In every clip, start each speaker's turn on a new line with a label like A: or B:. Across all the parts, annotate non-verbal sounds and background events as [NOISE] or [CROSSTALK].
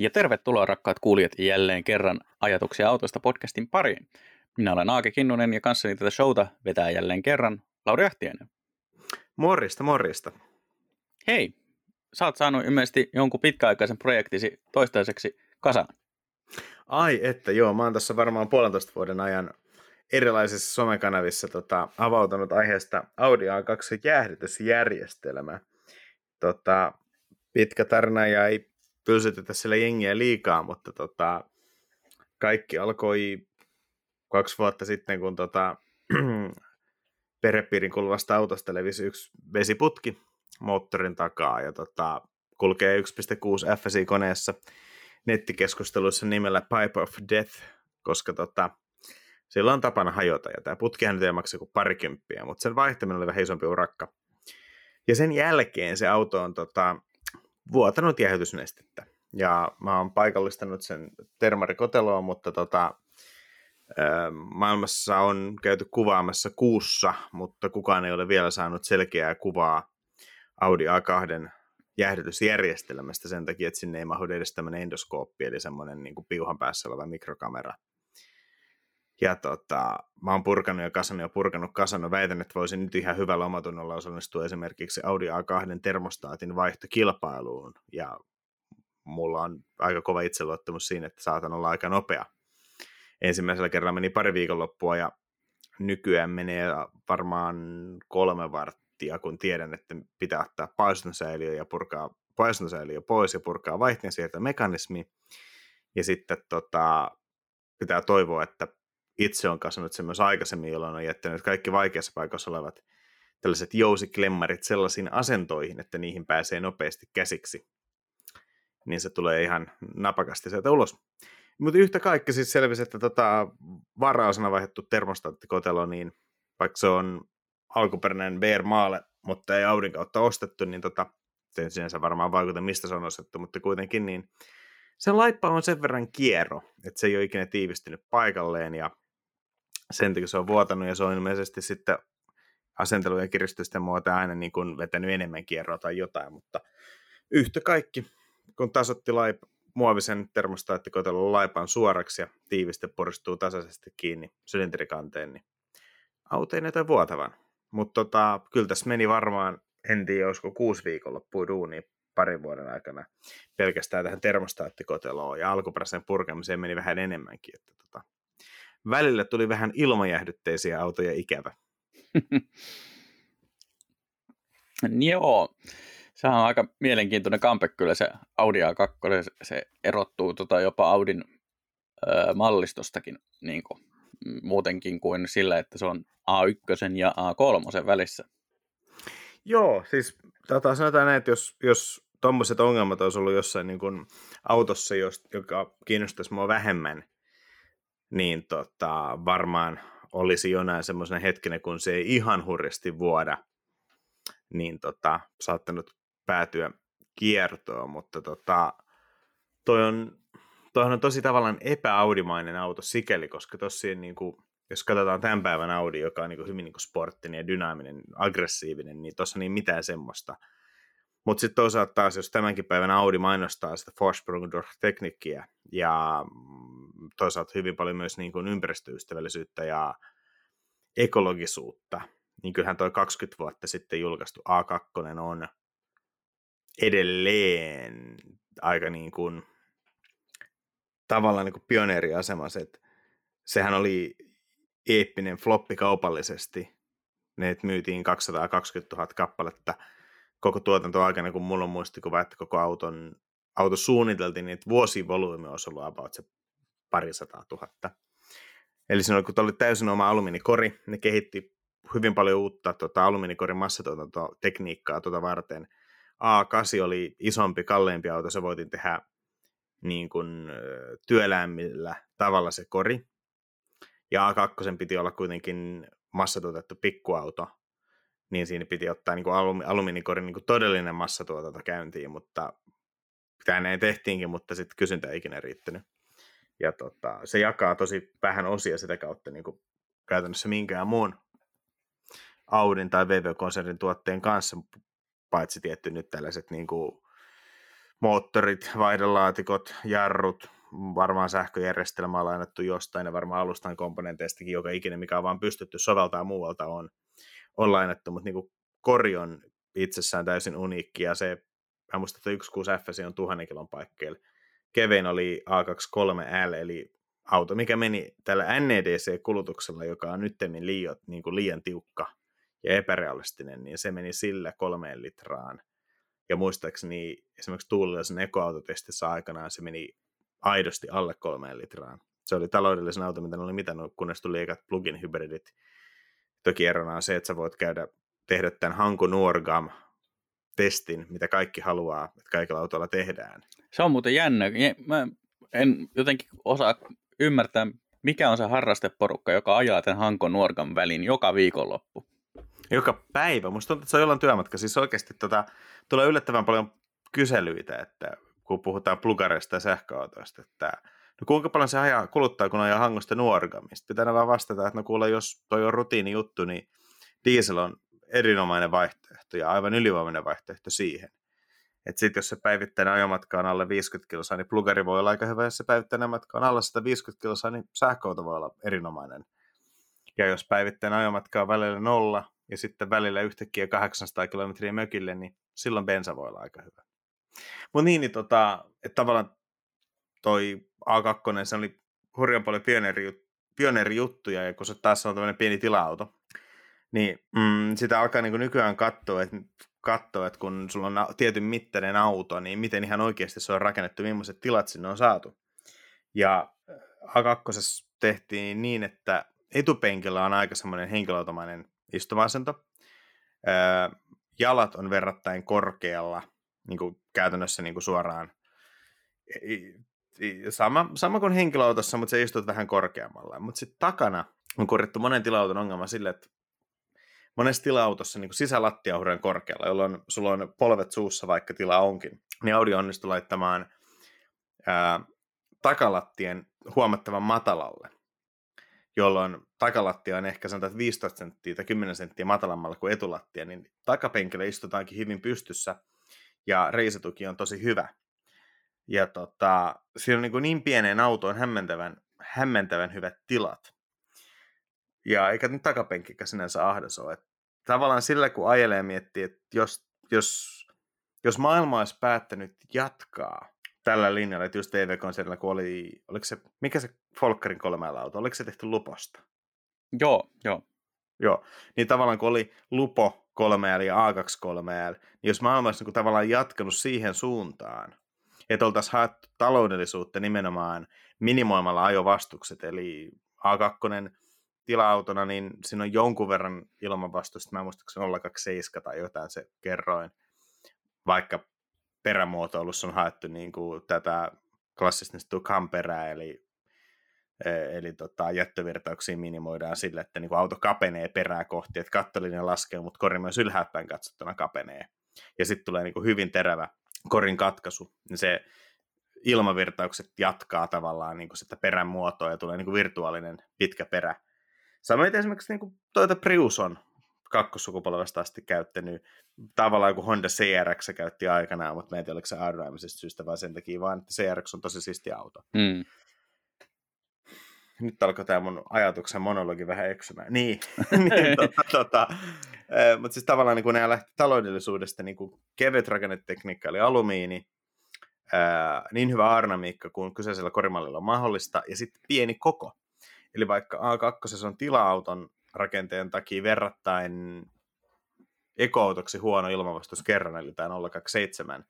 A: Ja tervetuloa rakkaat kuulijat jälleen kerran Ajatuksia autosta podcastin pariin. Minä olen Aake Kinnunen ja kanssani tätä showta vetää jälleen kerran Lauri Ahtiainen.
B: Morrista, morrista.
A: Hei, sä oot saanut ilmeisesti jonkun pitkäaikaisen projektisi toistaiseksi kasaan.
B: Ai että, joo, mä oon tässä varmaan puolentoista vuoden ajan erilaisissa somekanavissa tota, avautunut aiheesta Audi A2 jäähdytysjärjestelmä. Tota, pitkä tarina ja ei pylsytetä sillä jengiä liikaa, mutta tota, kaikki alkoi kaksi vuotta sitten, kun tota, [CLEARS THROAT] perhepiirin kuluvasta autosta levisi yksi vesiputki moottorin takaa ja tota, kulkee 1.6 FSI-koneessa nettikeskusteluissa nimellä Pipe of Death, koska tota, sillä on tapana hajota, ja tämä putkihan nyt ei maksa kuin parikymppiä, mutta sen vaihtaminen oli vähän isompi urakka. Ja sen jälkeen se auto on tota, vuotanut jäähdytysnestettä. Ja mä oon paikallistanut sen termarikoteloon, mutta tota, maailmassa on käyty kuvaamassa kuussa, mutta kukaan ei ole vielä saanut selkeää kuvaa Audi A2 jäähdytysjärjestelmästä sen takia, että sinne ei mahdu edes tämmöinen endoskooppi, eli semmoinen niin piuhan päässä oleva mikrokamera. Ja tota, mä oon purkanut ja kasannut ja purkanut kasannut. Väitän, että voisin nyt ihan hyvällä omatunnolla osallistua esimerkiksi Audi A2 termostaatin vaihtokilpailuun. Ja mulla on aika kova itseluottamus siinä, että saatan olla aika nopea. Ensimmäisellä kerralla meni pari viikonloppua ja nykyään menee varmaan kolme varttia, kun tiedän, että pitää ottaa paistonsäiliö ja purkaa paistonsäiliö pois ja purkaa mekanismi. Ja sitten tota, pitää toivoa, että itse on kasvanut sen myös aikaisemmin, jolloin on jättänyt kaikki vaikeassa paikassa olevat tällaiset jousiklemmarit sellaisiin asentoihin, että niihin pääsee nopeasti käsiksi. Niin se tulee ihan napakasti sieltä ulos. Mutta yhtä kaikki siis selvisi, että tota, varaosana vaihdettu termostaattikotelo, niin vaikka se on alkuperäinen BR Maale, mutta ei Audin kautta ostettu, niin tota, se sinänsä varmaan vaikuta, mistä se on ostettu, mutta kuitenkin niin se laippa on sen verran kierro, että se ei ole ikinä tiivistynyt paikalleen ja sen takia se on vuotanut ja se on ilmeisesti sitten asentelu- ja kiristysten muuta aina niin kuin vetänyt enemmän kierroa tai jotain, mutta yhtä kaikki, kun tasotti laip, muovisen termostaattikotelun laipan suoraksi ja tiiviste poristuu tasaisesti kiinni sylinterikanteen, niin auto ei näytä vuotavan. Mutta tota, kyllä tässä meni varmaan, en tiedä, olisiko kuusi viikonloppua duuni parin vuoden aikana pelkästään tähän termostaattikoteloon ja alkuperäiseen purkamiseen meni vähän enemmänkin. Että tota, välillä tuli vähän ilmajähdytteisiä autoja ikävä. [LAUGHS]
A: Joo, se on aika mielenkiintoinen kampe kyllä se Audi A2, se erottuu tota jopa Audin ö, mallistostakin niin kuin, muutenkin kuin sillä, että se on A1 ja A3 välissä.
B: Joo, siis tota, sanotaan näin, että jos, jos tuommoiset ongelmat olisi ollut jossain niin kuin autossa, joka kiinnostaisi mua vähemmän, niin tota, varmaan olisi jonain semmoisena hetkenä, kun se ei ihan hurjasti vuoda, niin tota, saattanut päätyä kiertoon, mutta tota, toi on, toi on tosi tavallaan epäaudimainen auto sikäli, koska tosiaan niin kuin, jos katsotaan tämän päivän Audi, joka on niin kuin hyvin niin kuin sporttinen ja dynaaminen, aggressiivinen, niin tuossa niin mitään semmoista. Mutta sitten toisaalta taas, jos tämänkin päivän Audi mainostaa sitä Vorsprung-teknikkiä ja toisaalta hyvin paljon myös niin kuin ympäristöystävällisyyttä ja ekologisuutta, niin kyllähän toi 20 vuotta sitten julkaistu A2 on edelleen aika niin kuin, tavallaan niin kuin pioneeriasemassa, että sehän oli eeppinen floppi kaupallisesti. Ne myytiin 220 000 kappaletta koko tuotantoaikana, kun mulla on muistikuva, että koko auton, auto suunniteltiin, niin vuosivolyymi olisi ollut about se parisataa tuhatta. Eli oli, kun oli täysin oma alumiinikori, ne kehitti hyvin paljon uutta tota, alumiinikorin massatuotantotekniikkaa tuota varten. A8 oli isompi, kalleimpi auto, se voitiin tehdä niin kuin, työlämmillä tavalla se kori. Ja A2 piti olla kuitenkin massatuotettu pikkuauto, niin siinä piti ottaa niin kuin alumi, alumiinikorin niin kuin todellinen massatuotanto käyntiin, mutta tämä näin tehtiinkin, mutta sitten kysyntä ei ikinä riittänyt. Ja tota, se jakaa tosi vähän osia sitä kautta niin kuin käytännössä minkään muun Audin tai VV-konsernin tuotteen kanssa, paitsi tietty nyt tällaiset niin kuin moottorit, vaihdelaatikot, jarrut, varmaan sähköjärjestelmä on lainattu jostain ja varmaan alustan komponenteistakin joka ikinen, mikä on vaan pystytty soveltaa muualta on, on lainattu, mutta niin kori on itsessään täysin uniikki ja se, mä muistan, että 16 F on tuhannen kilon paikkeilla. Kevein oli A23L, eli auto, mikä meni tällä NEDC-kulutuksella, joka on nyt liian, niin kuin liian tiukka ja epärealistinen, niin se meni sillä kolmeen litraan. Ja muistaakseni esimerkiksi Tuulilaisen ekoautotestissä aikanaan se meni aidosti alle kolmeen litraan. Se oli taloudellisen auto, mitä ne oli mitannut, kunnes tuli ekat plugin hybridit. Toki erona on se, että sä voit käydä tehdä tämän Hanko Nuorgam testin, mitä kaikki haluaa, että kaikilla autoilla tehdään.
A: Se on muuten jännä. Mä en jotenkin osaa ymmärtää, mikä on se harrasteporukka, joka ajaa tämän Hanko Nuorgam välin joka viikonloppu.
B: Joka päivä. Musta tuntuu, että se on jollain työmatka. Siis oikeasti tota, tulee yllättävän paljon kyselyitä, että kun puhutaan plugareista ja sähköautoista, että no kuinka paljon se ajaa, kuluttaa, kun ajaa hangosta nuorgamista. Pitää vaan vastata, että no kuule, jos toi on rutiini juttu, niin diesel on erinomainen vaihtoehto ja aivan ylivoimainen vaihtoehto siihen. Että sitten jos se päivittäinen ajomatka on alle 50 kilosa, niin plugari voi olla aika hyvä, jos se päivittäinen matka on alle 150 kilosa, niin sähköauto voi olla erinomainen. Ja jos päivittäinen ajomatka on välillä nolla ja sitten välillä yhtäkkiä 800 kilometriä mökille, niin silloin bensa voi olla aika hyvä. Mutta niin, niin tota, että tavallaan toi A2, se oli hurjan paljon pioneeri, pioneerijuttuja, ja kun se taas on tämmöinen pieni tila-auto, niin mm, sitä alkaa niin nykyään katsoa, että katsoa, että kun sulla on tietyn mittainen auto, niin miten ihan oikeasti se on rakennettu, millaiset tilat sinne on saatu. Ja A2 tehtiin niin, että etupenkillä on aika semmoinen henkilöautomainen istuma-asento. Jalat on verrattain korkealla niin kuin käytännössä niin kuin suoraan sama, sama kuin henkilöautossa, mutta se istut vähän korkeammalla. Mutta sitten takana on korjattu monen tilauton ongelma sille, että monessa tila-autossa niin sisälattia on korkealla, jolloin sulla on polvet suussa, vaikka tila onkin. Niin Audi onnistui laittamaan ää, takalattien huomattavan matalalle, jolloin takalattia on ehkä sanotaan 15 senttiä tai 10 senttiä matalammalla kuin etulattia, niin takapenkillä istutaankin hyvin pystyssä – ja reisatuki on tosi hyvä. Ja tota, siinä on niin, kuin niin pieneen autoon hämmentävän, hämmentävän hyvät tilat. Ja eikä nyt takapenkkikä sinänsä ahdas ole. Että tavallaan sillä, kun ajelee miettii, että jos, jos, jos maailma olisi päättänyt jatkaa tällä linjalla, että just TV-konsertilla, kun oli, oliko se, mikä se Folkkarin kolmella auto, oliko se tehty Luposta?
A: Joo, joo.
B: Joo, niin tavallaan kun oli Lupo 3L ja A2 3L, niin jos maailma olisi niin tavallaan jatkanut siihen suuntaan, että oltaisiin haettu taloudellisuutta nimenomaan minimoimalla ajovastukset, eli A2 tila-autona, niin siinä on jonkun verran ilmavastusta, mä muistan, se 027 tai jotain se kerroin, vaikka perämuotoilussa on haettu niin kuin tätä klassista kamperää, eli E, eli tota, jättövirtauksia minimoidaan sille, että niin auto kapenee perää kohti, että kattolinja laskee, mutta kori myös ylhäältäpäin katsottuna kapenee. Ja sitten tulee niin hyvin terävä korin katkaisu, niin se ilmavirtaukset jatkaa tavallaan niin sitä perän muotoa ja tulee niin virtuaalinen pitkä perä. Samoin esimerkiksi niin Toyota Prius on kakkossukupolvesta asti käyttänyt tavallaan kuin Honda CRX käytti aikanaan, mutta mä en tiedä, oliko se syystä, vaan sen takia vaan, että CRX on tosi siisti auto. Mm nyt alkoi tämä mun ajatuksen monologi vähän eksymään. [LAUGHS] Niin, niin tota, tota, mutta siis tavallaan niin kun nämä lähti taloudellisuudesta, niin kuin kevyt rakennetekniikka eli alumiini, ää, niin hyvä aerodynamiikka kuin kyseisellä korimallilla on mahdollista, ja sitten pieni koko. Eli vaikka A2 on tila-auton rakenteen takia verrattain ekoautoksi huono ilmavastus kerran, eli tämä 027,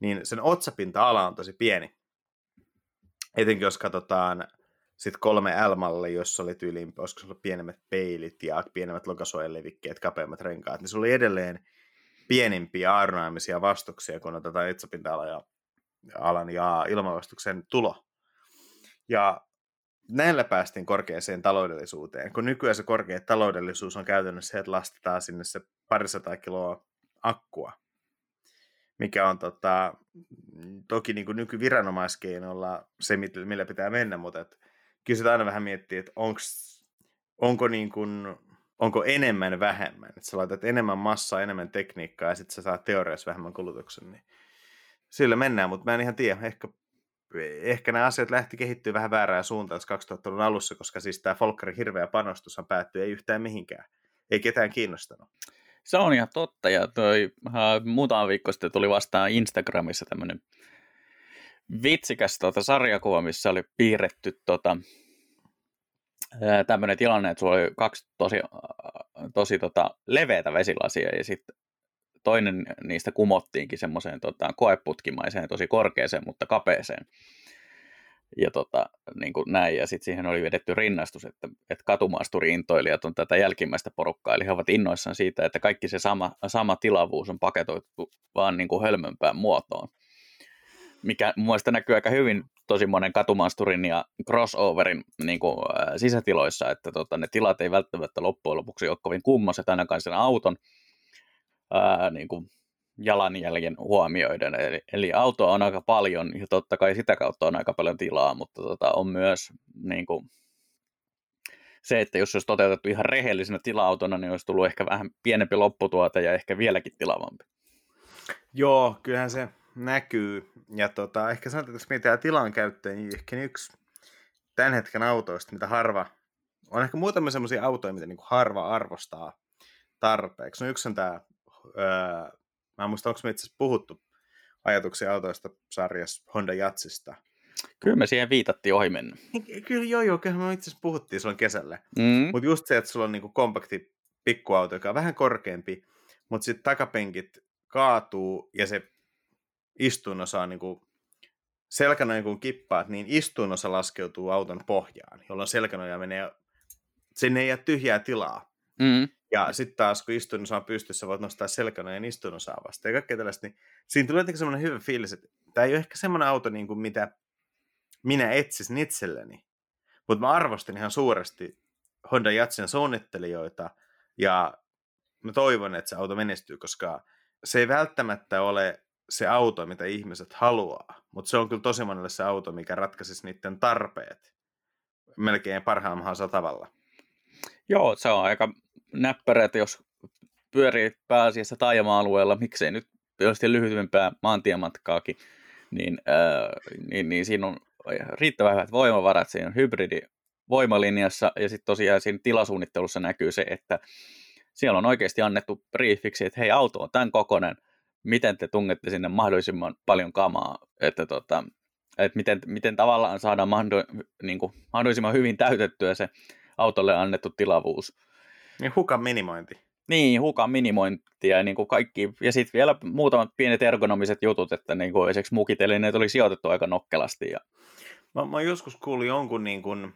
B: niin sen otsapinta-ala on tosi pieni. Etenkin jos katsotaan sitten kolme L-malli, jossa oli tyyliin, olisiko sulla pienemmät peilit ja pienemmät lokasuojelevikkeet, kapeammat renkaat, niin sulla oli edelleen pienimpiä aeronaamisia vastuksia, kun otetaan itsepinta-alan ja, alan ja ilmavastuksen tulo. Ja näillä päästiin korkeaseen taloudellisuuteen, kun nykyään se korkea taloudellisuus on käytännössä se, että lastetaan sinne se parisataa kiloa akkua, mikä on tota, toki niin kuin nykyviranomaiskeinolla se, millä pitää mennä, mutta et kyllä sitä aina vähän miettii, että onks, onko, niin kuin, onko enemmän vähemmän. Että sä laitat enemmän massaa, enemmän tekniikkaa ja sitten sä saat teoriassa vähemmän kulutuksen. Niin sillä mennään, mutta mä en ihan tiedä. Ehkä, ehkä nämä asiat lähti kehittyä vähän väärään suuntaan 2000-luvun alussa, koska siis tämä Folkkarin hirveä panostushan päättyi ei yhtään mihinkään. Ei ketään kiinnostanut.
A: Se on ihan totta, ja toi uh, muutama viikko sitten tuli vastaan Instagramissa tämmöinen vitsikäs tota, sarjakuva, missä oli piirretty tota, tämmöinen tilanne, että sulla oli kaksi tosi, tosi tota, leveätä vesilasia ja sitten toinen niistä kumottiinkin semmoiseen tota, koeputkimaiseen, tosi korkeaseen, mutta kapeeseen. Ja tota, niin kuin näin, ja sitten siihen oli vedetty rinnastus, että, että katumaasturi-intoilijat on tätä jälkimmäistä porukkaa, eli he ovat innoissaan siitä, että kaikki se sama, sama tilavuus on paketoitu vaan niin kuin hölmömpään muotoon mikä mielestä näkyy aika hyvin tosi monen katumaasturin ja crossoverin niin kuin, äh, sisätiloissa, että tota, ne tilat ei välttämättä loppujen lopuksi ole kovin kummoset ainakaan sen auton ää, niin kuin jalanjäljen huomioiden. Eli, eli autoa on aika paljon ja totta kai sitä kautta on aika paljon tilaa, mutta tota, on myös niin kuin, se, että jos olisi toteutettu ihan rehellisenä tila-autona, niin olisi tullut ehkä vähän pienempi lopputuote ja ehkä vieläkin tilavampi.
B: Joo, kyllähän se näkyy. Ja tota, ehkä sanotaan, että jos mietitään tilan käyttöön, niin ehkä yksi tämän hetken autoista, mitä harva, on ehkä muutamia sellaisia autoja, mitä niin kuin harva arvostaa tarpeeksi. No yksi on tämä, öö, mä en muista, onko me itse asiassa puhuttu ajatuksia autoista sarjassa Honda Jatsista.
A: Kyllä me siihen viitattiin ohi mennä.
B: Kyllä joo joo, kyllä me itse asiassa puhuttiin silloin kesällä. Mm. Mutta just se, että sulla on niinku kompakti pikkuauto, joka on vähän korkeampi, mutta sitten takapenkit kaatuu ja se istuinosa on niin kuin, selkänoja kun kippaat, niin istuinosa laskeutuu auton pohjaan, jolloin selkänoja menee, sinne ei jää tyhjää tilaa. Mm. Ja sitten taas, kun istuinosa on pystyssä, voit nostaa selkänojan istuinosaa vasta ja kaikkea tällaista, niin siinä tulee jotenkin semmoinen hyvä fiilis, että tämä ei ole ehkä semmoinen auto, niin kuin mitä minä etsisin itselleni. Mutta mä arvostin ihan suuresti Honda Jatsin suunnittelijoita ja mä toivon, että se auto menestyy, koska se ei välttämättä ole se auto, mitä ihmiset haluaa, mutta se on kyllä tosi monelle se auto, mikä ratkaisisi niiden tarpeet melkein parhaimmalla tavalla.
A: Joo, se on aika näppärä, että jos pyörii pääasiassa taajama-alueella, miksei nyt tietysti lyhyempää maantiematkaakin, niin, äh, niin, niin siinä on riittävän hyvät voimavarat, siinä on hybridi voimalinjassa, ja sitten tosiaan siinä tilasuunnittelussa näkyy se, että siellä on oikeasti annettu briefiksi, että hei, auto on tämän kokoinen, miten te tungette sinne mahdollisimman paljon kamaa, että, tota, että miten, miten tavallaan saadaan mahdo, niin kuin, mahdollisimman hyvin täytettyä se autolle annettu tilavuus.
B: Niin hukan minimointi.
A: Niin, hukan minimointi ja niin kuin kaikki, ja sitten vielä muutamat pienet ergonomiset jutut, että niin kuin esimerkiksi mukitelineet oli sijoitettu aika nokkelasti. Ja...
B: Mä, mä joskus kuulin jonkun niin kuin,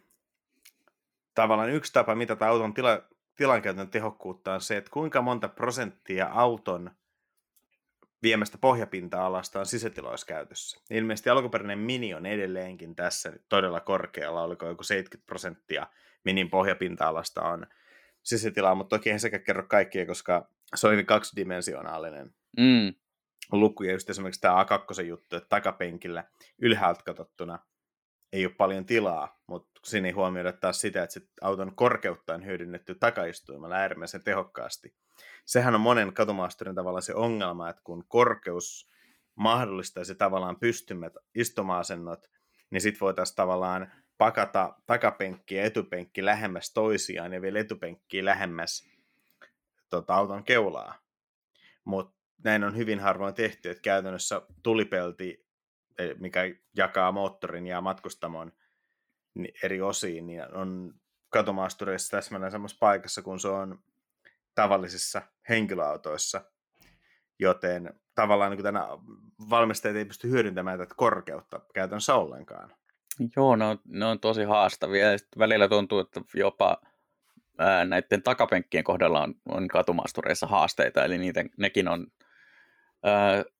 B: tavallaan yksi tapa mitata auton tila, tilankäytön tehokkuutta on se, että kuinka monta prosenttia auton viemästä pohjapinta-alasta on sisätiloissa käytössä. Ilmeisesti alkuperäinen Mini on edelleenkin tässä todella korkealla, oliko joku 70 prosenttia Minin pohjapinta-alasta on sisätilaa, mutta toki ei sekä kerro kaikkia, koska se on hyvin kaksidimensionaalinen mm. luku, ja just esimerkiksi tämä A2 juttu, että takapenkillä ylhäältä katsottuna ei ole paljon tilaa, mutta siinä ei huomioida taas sitä, että sit auton korkeutta on hyödynnetty takaistuimella äärimmäisen tehokkaasti sehän on monen katumaasturin tavalla se ongelma, että kun korkeus mahdollistaisi tavallaan pystymät istuma-asennot, niin sitten voitaisiin tavallaan pakata takapenkki ja etupenkki lähemmäs toisiaan ja vielä etupenkkiä lähemmäs tota, auton keulaa. Mutta näin on hyvin harvoin tehty, että käytännössä tulipelti, mikä jakaa moottorin ja matkustamon eri osiin, niin on katumaastureissa täsmälleen samassa paikassa, kun se on tavallisissa henkilöautoissa, joten tavallaan niin tänä valmistajat ei pysty hyödyntämään tätä korkeutta käytännössä ollenkaan.
A: Joo, ne on, ne on tosi haastavia. Ja välillä tuntuu, että jopa ää, näiden takapenkkien kohdalla on, on katumaastureissa haasteita, eli niitä, nekin on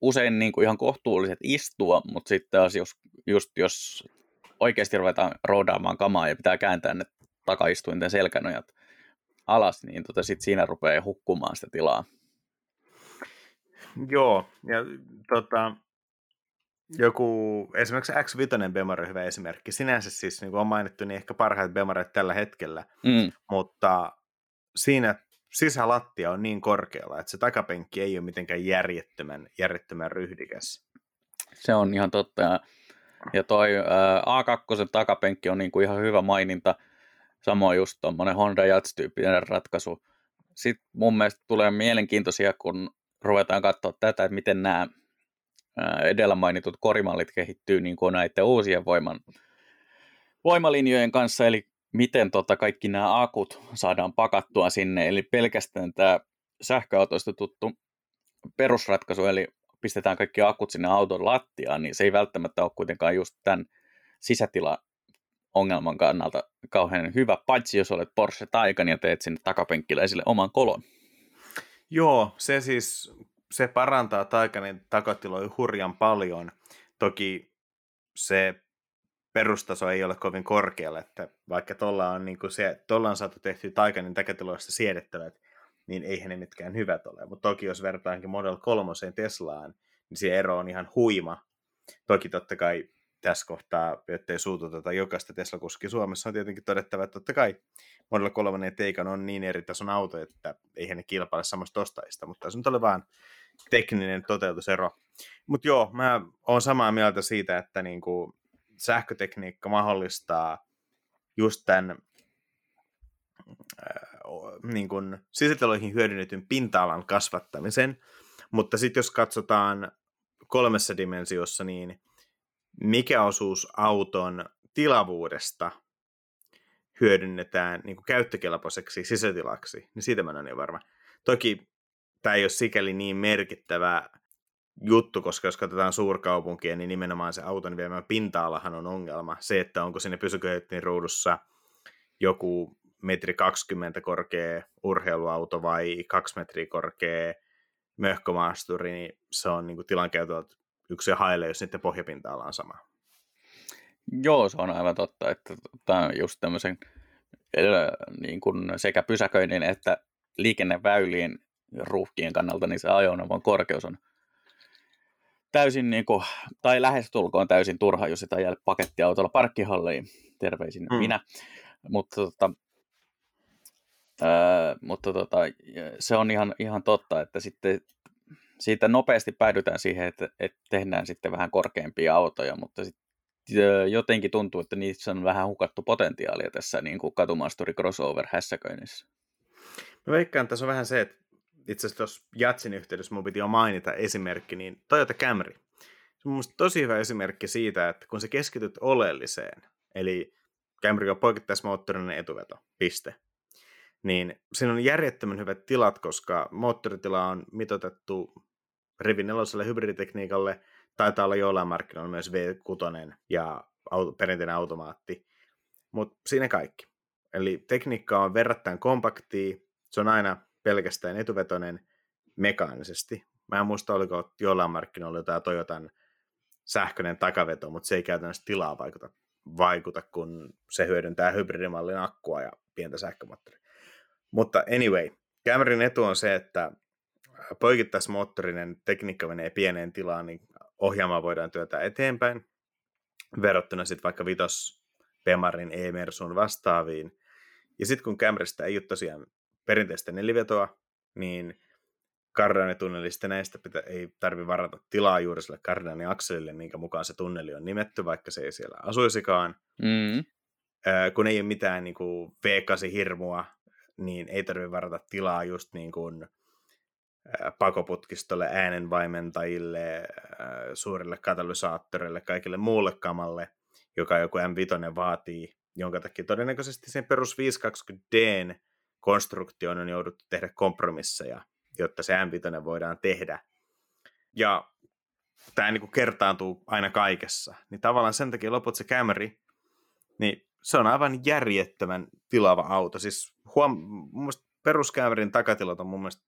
A: usein niin kuin ihan kohtuulliset istua, mutta sitten taas jos, just jos oikeasti ruvetaan roodaamaan kamaa ja pitää kääntää ne takaistuinten selkänojat alas, niin tota sit siinä rupeaa hukkumaan sitä tilaa.
B: Joo, ja tota, joku, esimerkiksi X5 Bemari on hyvä esimerkki. Sinänsä siis, niin kuin on mainittu, niin ehkä parhaat Bemarit tällä hetkellä, mm. mutta siinä sisälattia on niin korkealla, että se takapenkki ei ole mitenkään järjettömän, järjettömän ryhdikäs.
A: Se on ihan totta. Ja, toi ää, A2 takapenkki on niinku ihan hyvä maininta. Samoin just tuommoinen Honda Jazz-tyyppinen ratkaisu. Sitten mun mielestä tulee mielenkiintoisia, kun ruvetaan katsoa tätä, että miten nämä edellä mainitut korimallit kehittyy niin kuin näiden uusien voiman, voimalinjojen kanssa, eli miten tota kaikki nämä akut saadaan pakattua sinne, eli pelkästään tämä sähköautoista tuttu perusratkaisu, eli pistetään kaikki akut sinne auton lattiaan, niin se ei välttämättä ole kuitenkaan just tämän sisätila ongelman kannalta kauhean hyvä, paitsi jos olet Porsche Taycan ja teet sinne takapenkkiläisille oman kolon.
B: Joo, se siis se parantaa Taycanin takatiloja hurjan paljon. Toki se perustaso ei ole kovin korkealla, että vaikka tuolla on, niin se, tuolla on saatu tehty Taycanin takatiloista siedettävät, niin eihän ne mitkään hyvät ole. Mutta toki jos vertaankin Model 3 Teslaan, niin se ero on ihan huima. Toki totta kai tässä kohtaa, ettei suututeta jokaista Tesla-kuskia Suomessa, on tietenkin todettava, että totta kai Model 3 ja on niin eri tason auto, että eihän ne kilpaile samasta ostajista, mutta se nyt oli vaan tekninen toteutusero. Mutta joo, mä oon samaa mieltä siitä, että niinku sähkötekniikka mahdollistaa just tämän niin kuin sisätiloihin hyödynnetyn pinta-alan kasvattamisen, mutta sitten jos katsotaan kolmessa dimensiossa, niin mikä osuus auton tilavuudesta hyödynnetään niin kuin käyttökelpoiseksi sisätilaksi, niin siitä mä en ole niin varma. Toki tämä ei ole sikäli niin merkittävä juttu, koska jos katsotaan suurkaupunkia, niin nimenomaan se auton viemä pinta-alahan on ongelma. Se, että onko sinne pysyköitin ruudussa joku metri 20 korkea urheiluauto vai kaksi metriä korkea möhkömaasturi, niin se on niin tilankäytöltä yksi haile, jos niiden pohjapinta-ala on sama.
A: Joo, se on aivan totta, että tämä on just tämmöisen niin kuin sekä pysäköinnin että liikenneväylien ruuhkien kannalta, niin se ajoneuvon korkeus on täysin, niin kuin, tai lähestulkoon täysin turha, jos sitä jää pakettiautolla parkkihalliin. Terveisin mm. minä. Mutta, tota, ää, mutta tota, se on ihan, ihan totta, että sitten siitä nopeasti päädytään siihen, että, että tehdään sitten vähän korkeampia autoja, mutta sitten jotenkin tuntuu, että niissä on vähän hukattu potentiaalia tässä niin kuin katumaasturi crossover hässäköinnissä.
B: Mä veikkaan, että tässä on vähän se, että itse asiassa tuossa Jatsin yhteydessä mun piti jo mainita esimerkki, niin Toyota Camry. Se on tosi hyvä esimerkki siitä, että kun sä keskityt oleelliseen, eli Camry on poikittaismoottorinen etuveto, piste, niin siinä on järjettömän hyvät tilat, koska moottoritila on mitotettu rivi neloselle hybriditekniikalle, taitaa olla jollain markkinoilla myös V6 ja auto, perinteinen automaatti, mutta siinä kaikki. Eli tekniikka on verrattain kompaktia, se on aina pelkästään etuvetoinen mekaanisesti. Mä en muista, oliko jollain markkinoilla jotain Toyotan sähköinen takaveto, mutta se ei käytännössä tilaa vaikuta, vaikuta kun se hyödyntää hybridimallin akkua ja pientä sähkömoottoria. Mutta anyway, Camryn etu on se, että poikittaismoottorinen tekniikka menee pieneen tilaan, niin ohjaamaan voidaan työtä eteenpäin, verrattuna sitten vaikka Vitos, Pemarin, E-Mersun vastaaviin. Ja sitten kun Camrystä ei ole tosiaan perinteistä nelivetoa, niin kardanitunnelista näistä pitä, ei tarvi varata tilaa juuri sille akselille, minkä mukaan se tunneli on nimetty, vaikka se ei siellä asuisikaan. Mm. Äh, kun ei ole mitään niin kuin V8-hirmua, niin ei tarvitse varata tilaa just niin kuin pakoputkistolle, äänenvaimentajille, suurille katalysaattoreille, kaikille muulle kamalle, joka joku M5 vaatii, jonka takia todennäköisesti sen perus 520D konstruktioon on jouduttu tehdä kompromisseja, jotta se M5 voidaan tehdä. Ja tämä niin kertaantuu aina kaikessa. Niin tavallaan sen takia loput se Camry, niin se on aivan järjettömän tilava auto. Siis huom- mun peruskäyverin takatilat on mun mielestä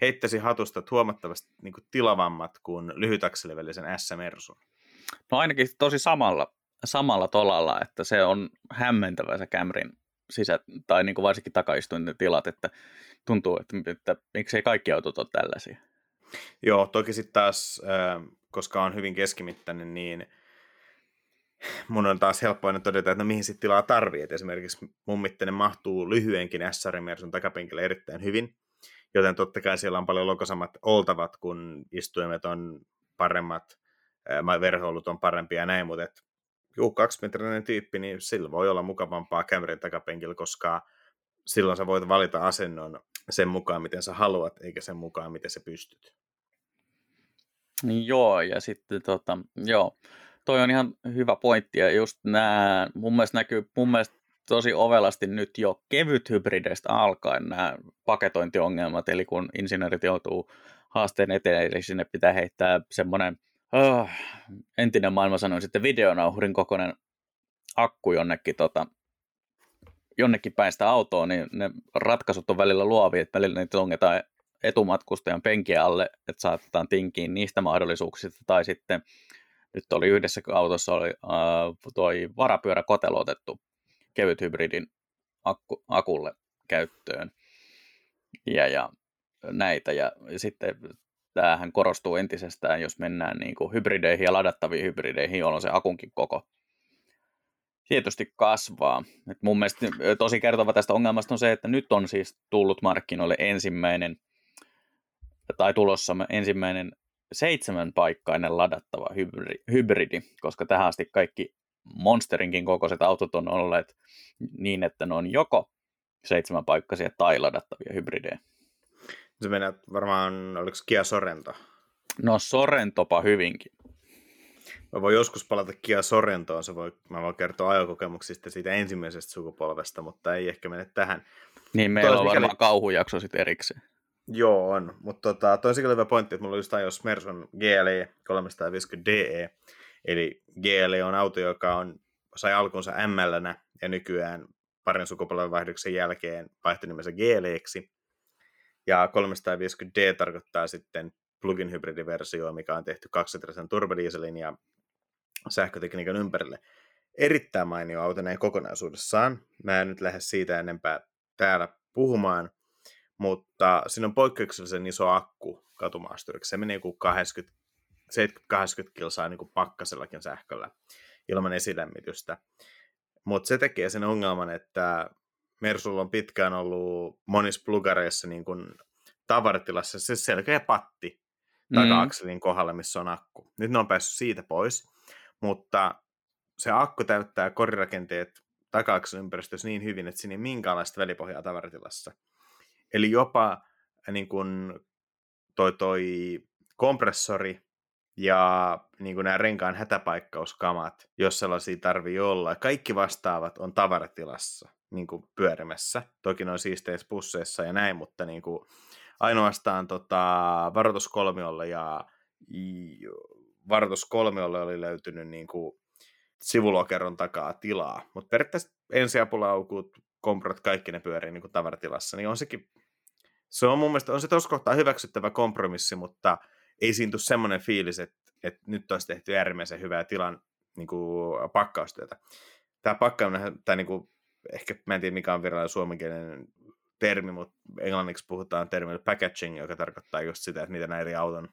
B: heittäisi hatusta huomattavasti niin kuin tilavammat kuin lyhytakselivälisen S-Mersun.
A: No ainakin tosi samalla, samalla tolalla, että se on hämmentävä se Camryn sisä, tai niin kuin varsinkin takaistuinten tilat, että tuntuu, että, että miksei kaikki autot ole tällaisia.
B: Joo, toki sitten taas, koska on hyvin keskimittainen, niin mun on taas helppo aina todeta, että no mihin sitten tilaa tarvii. Et esimerkiksi mun mittainen mahtuu lyhyenkin SR Mersun takapenkille erittäin hyvin, joten totta kai siellä on paljon lokosammat oltavat, kun istuimet on paremmat, verhoilut on parempia ja näin, mutta juu, kaksimetrinen tyyppi, niin sillä voi olla mukavampaa Camryn takapenkillä, koska silloin sä voit valita asennon sen mukaan, miten sä haluat, eikä sen mukaan, miten sä pystyt.
A: Joo, ja sitten tota, joo, toi on ihan hyvä pointti, ja just nämä, mun mielestä näkyy mun mielestä tosi ovelasti nyt jo kevyt hybrideistä alkaen nämä paketointiongelmat, eli kun insinöörit joutuu haasteen eteen, eli sinne pitää heittää semmoinen, oh, entinen maailma sanoi sitten videonauhurin kokoinen akku jonnekin, tota, jonnekin päin sitä autoa, niin ne ratkaisut on välillä luovia, että välillä niitä ongetaan etumatkustajan penkiä alle, että saatetaan tinkiin niistä mahdollisuuksista, tai sitten nyt oli yhdessä autossa oli äh, toi varapyörä kotelotettu kevyt hybridin akku, akulle käyttöön ja, ja näitä. Ja sitten tämähän korostuu entisestään, jos mennään niin kuin hybrideihin ja ladattaviin hybrideihin, jolloin se akunkin koko tietysti kasvaa. Et mun mielestä tosi kertova tästä ongelmasta on se, että nyt on siis tullut markkinoille ensimmäinen, tai tulossa ensimmäinen seitsemän paikkainen ladattava hybridi, koska tähän asti kaikki Monsterinkin kokoiset autot on olleet niin, että ne on joko seitsemänpaikkaisia tai ladattavia hybridejä.
B: Se menee varmaan, oliko Kia Sorento?
A: No Sorentopa hyvinkin.
B: Mä voin joskus palata Kia Sorentoon, se voi, mä voin kertoa ajokokemuksista siitä ensimmäisestä sukupolvesta, mutta ei ehkä mene tähän.
A: Niin, meillä Tois, on varmaan mikäli... kauhujakso sitten erikseen.
B: Joo, on. Mutta tota, toi on hyvä pointti, että mulla oli just ajos Mersun GLE 350 DE, Eli GL on auto, joka on, sai alkunsa ml ja nykyään parin sukupolven vaihdoksen jälkeen vaihtoi nimensä GLEksi. Ja 350D tarkoittaa sitten plug-in hybridiversio, mikä on tehty kaksitrasen turbodieselin ja sähkötekniikan ympärille. Erittäin mainio auto näin kokonaisuudessaan. Mä en nyt lähde siitä enempää täällä puhumaan, mutta siinä on poikkeuksellisen iso akku katumaasturiksi. Se menee joku 80 70-80 kilsaa niin kuin pakkasellakin sähköllä ilman esilämmitystä. Mutta se tekee sen ongelman, että Mersulla on pitkään ollut monissa plugareissa niin kuin tavaratilassa se selkeä patti taka-akselin mm. kohdalla, missä on akku. Nyt ne on päässyt siitä pois, mutta se akku täyttää korirakenteet taka ympäristössä niin hyvin, että siinä ei minkäänlaista välipohjaa tavaratilassa. Eli jopa niin kuin toi, toi kompressori ja niin kuin nämä renkaan hätäpaikkauskamat, jos sellaisia tarvii olla. Kaikki vastaavat on tavaratilassa niin kuin pyörimässä. Toki ne on siisteissä pusseissa ja näin, mutta niin kuin ainoastaan tota, varoituskolmiolle ja varoituskolmiolle oli löytynyt niin kuin sivulokeron takaa tilaa. Mutta periaatteessa ensiapulaukut, komprot, kaikki ne pyörii niin kuin tavaratilassa, niin on sekin, se on mun mielestä, on se tuossa kohtaa hyväksyttävä kompromissi, mutta ei siinä tule semmoinen fiilis, että, että nyt olisi tehty äärimmäisen hyvää tilan niin kuin pakkaustyötä. Tämä pakkaaminen, tai niin kuin, ehkä mä en tiedä mikä on virallinen suomenkielinen termi, mutta englanniksi puhutaan termillä packaging, joka tarkoittaa just sitä, että miten eri auton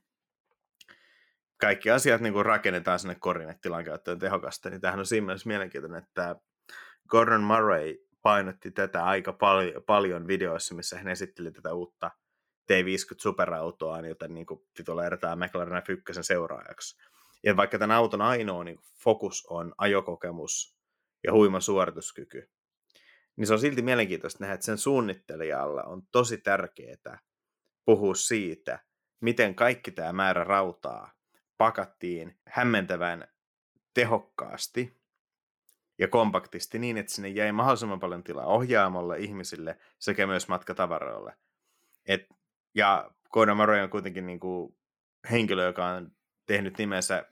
B: kaikki asiat niin kuin rakennetaan sinne korin, että tilan käyttöön tehokasta. Niin tämähän on siinä mielessä mielenkiintoinen, että Gordon Murray painotti tätä aika pal- paljon videoissa, missä hän esitteli tätä uutta – T50 superautoa, joten niin kuin tituleerataan McLaren F1 seuraajaksi. Ja vaikka tämän auton ainoa niin fokus on ajokokemus ja huima suorituskyky, niin se on silti mielenkiintoista nähdä, että sen suunnittelijalla on tosi tärkeää puhua siitä, miten kaikki tämä määrä rautaa pakattiin hämmentävän tehokkaasti ja kompaktisti niin, että sinne jäi mahdollisimman paljon tilaa ohjaamolle, ihmisille sekä myös matkatavaroille. Et ja Gordon Murray on kuitenkin niin kuin henkilö, joka on tehnyt nimensä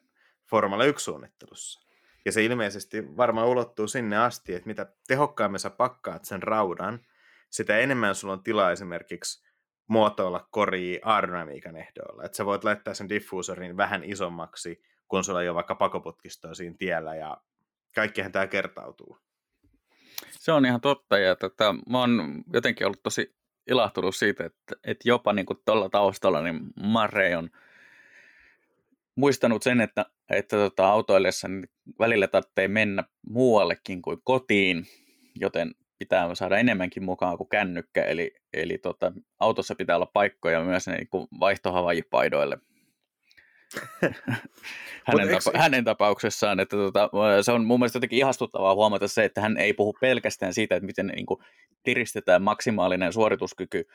B: Formula 1-suunnittelussa. Ja se ilmeisesti varmaan ulottuu sinne asti, että mitä tehokkaammin sä pakkaat sen raudan, sitä enemmän sulla on tilaa esimerkiksi muotoilla koria aerodynamiikan ehdoilla. Että sä voit laittaa sen diffuusorin vähän isommaksi, kun sulla ei ole vaikka pakoputkistoa siinä tiellä, ja kaikkihan tämä kertautuu.
A: Se on ihan totta, ja tota, mä oon jotenkin ollut tosi ilahtunut siitä, että, että jopa niin tuolla taustalla niin Marre on muistanut sen, että, että tota, autoillessa niin välillä tarvitsee mennä muuallekin kuin kotiin, joten pitää saada enemmänkin mukaan kuin kännykkä, eli, eli tota, autossa pitää olla paikkoja myös niin kuin vaihtohavajipaidoille. [LAUGHS] hänen, tapa- hänen tapauksessaan, että tota, se on mun mielestä jotenkin ihastuttavaa huomata se, että hän ei puhu pelkästään siitä, että miten niin kuin, tiristetään maksimaalinen suorituskyky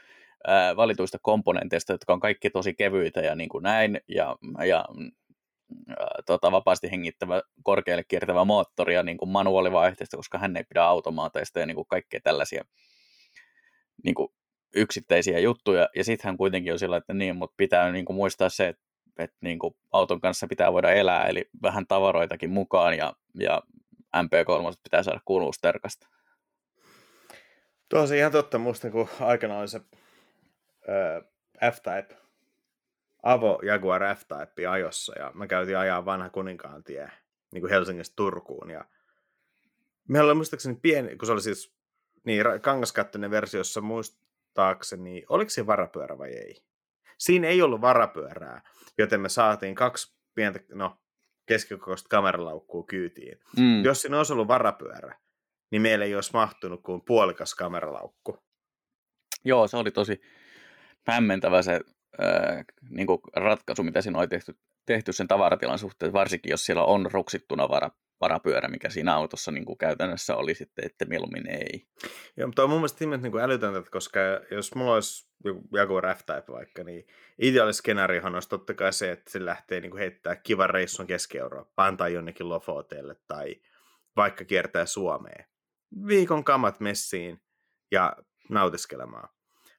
A: ää, valituista komponenteista, jotka on kaikki tosi kevyitä ja niin kuin näin, ja, ja tota, vapaasti hengittävä, korkealle kiertävä moottori ja niin kuin manuaalivaihteista, koska hän ei pidä automaateista ja niin kuin kaikkea tällaisia niin kuin yksittäisiä juttuja, ja sitten hän kuitenkin on sillä, että niin, mutta pitää niin kuin muistaa se, että, että niin kuin auton kanssa pitää voida elää, eli vähän tavaroitakin mukaan, ja, ja MP3 pitää saada kuuluvuusterkasta.
B: On ihan totta. Muistan, kun aikana oli se äh, F-Type, Avo Jaguar F-Type ajossa, ja mä käytiin ajaa vanha kuninkaan tie niin kuin Helsingistä Turkuun, ja meillä oli muistaakseni pieni, kun se oli siis niin, kangaskattoinen versiossa muistaakseni, oliko se varapyörä vai ei? Siinä ei ollut varapyörää, joten me saatiin kaksi pientä, no, keskikokoista kameralaukkuu kyytiin. Mm. Jos siinä olisi ollut varapyörä, niin meillä ei olisi mahtunut kuin puolikas kameralaukku.
A: Joo, se oli tosi hämmentävä se äh, niin ratkaisu, mitä siinä oli tehty, tehty sen tavaratilan suhteen, varsinkin jos siellä on ruksittuna vara, varapyörä, mikä siinä autossa niin kuin käytännössä oli sitten, että mieluummin ei.
B: Joo, mutta on mun mielestä niin kuin älytöntä, koska jos mulla olisi joku Jaguar F-Type vaikka, niin ideaaliskenaariohan olisi totta kai se, että se lähtee niin kuin heittää kivan reissun Keski-Eurooppaan tai jonnekin Lofoteelle tai vaikka kiertää Suomeen. Viikon kamat messiin ja nautiskelemaan.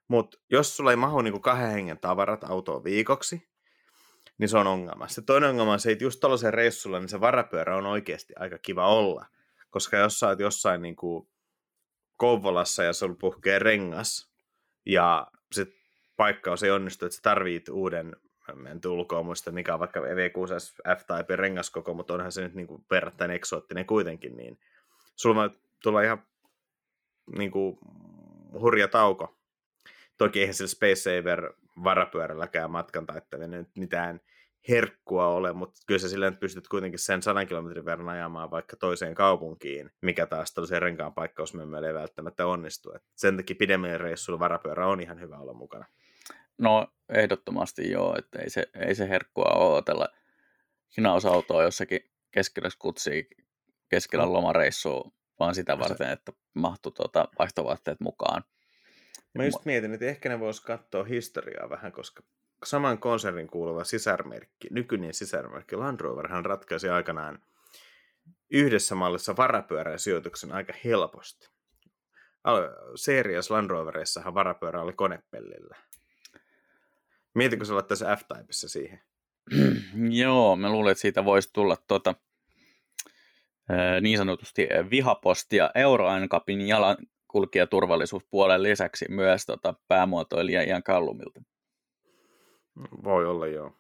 B: Mutta jos sulla ei mahu niinku kahden hengen tavarat autoon viikoksi, niin se on ongelma. Se toinen ongelma on se, että just tällaisen reissulla, niin se varapyörä on oikeasti aika kiva olla. Koska jos sä oot jossain niinku Kouvolassa ja sulla puhkee rengas, ja se paikkaus ei onnistu, että sä tarvit uuden, en ulkoa muista mikä on vaikka V6 F-Type rengaskoko, mutta onhan se nyt niinku verrattain eksoottinen kuitenkin, niin sulla tulla ihan niinku hurja tauko Toki eihän sillä Space Saver varapyörälläkään matkan taittaminen nyt mitään herkkua ole, mutta kyllä sä sillä pystyt kuitenkin sen 100 kilometrin verran ajamaan vaikka toiseen kaupunkiin, mikä taas tällaisen renkaan paikkausmyymmälle ei välttämättä onnistu. Et sen takia pidemmille reissuilla varapyörä on ihan hyvä olla mukana.
A: No ehdottomasti joo, että ei se, ei se herkkua ole otella hinausautoa jossakin keskellä kutsii keskellä mm. lomareissua, vaan sitä varten, että mahtuu tuota vaihtovaatteet mukaan.
B: Mä just mietin, että ehkä ne vois katsoa historiaa vähän, koska saman konsernin kuuluva sisärmerkki, nykyinen sisärmerkki Land Roverhan ratkaisi aikanaan yhdessä mallissa varapyöräsijoituksen aika helposti. Serias Land Rovereissahan varapyörä oli konepellillä. Mietitkö sä tässä F-Typeissa siihen? [CLEARS THROAT]
A: Joo, mä luulen, että siitä voisi tulla tuota, niin sanotusti vihapostia Euro NCAPin jalan, kulkijaturvallisuuspuolen lisäksi myös tota, päämuotoilija Ian Kallumilta.
B: Voi olla, joo.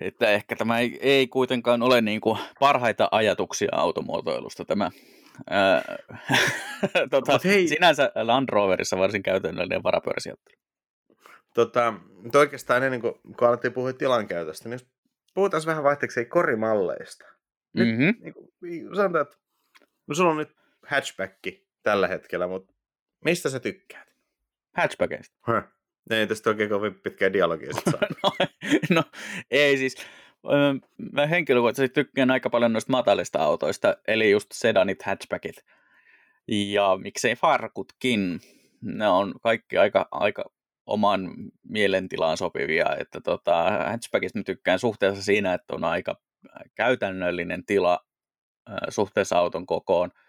A: Että ehkä tämä ei, ei kuitenkaan ole niin kuin parhaita ajatuksia automuotoilusta tämä. Ää, [LAUGHS] tota, hei. Sinänsä Land Roverissa varsin käytännöllinen varapyöräsijoittelu.
B: Tota, oikeastaan ennen kuin, kun alettiin puhua tilankäytöstä, niin puhutaan vähän vaihteeksi kurimalleista. Nyt, mm-hmm. niin kuin, sanotaan, että no sulla on nyt hatchbacki tällä hetkellä, mutta mistä sä tykkäät?
A: Hatchbackista.
B: Huh. Ei tästä oikein kovin pitkää dialogia [LAUGHS]
A: no, no, ei siis. Mä henkilökohtaisesti tykkään aika paljon noista matalista autoista, eli just sedanit, hatchbackit. Ja miksei farkutkin. Ne on kaikki aika, aika oman mielentilaan sopivia. Että tota, hatchbackista mä tykkään suhteessa siinä, että on aika käytännöllinen tila suhteessa auton kokoon –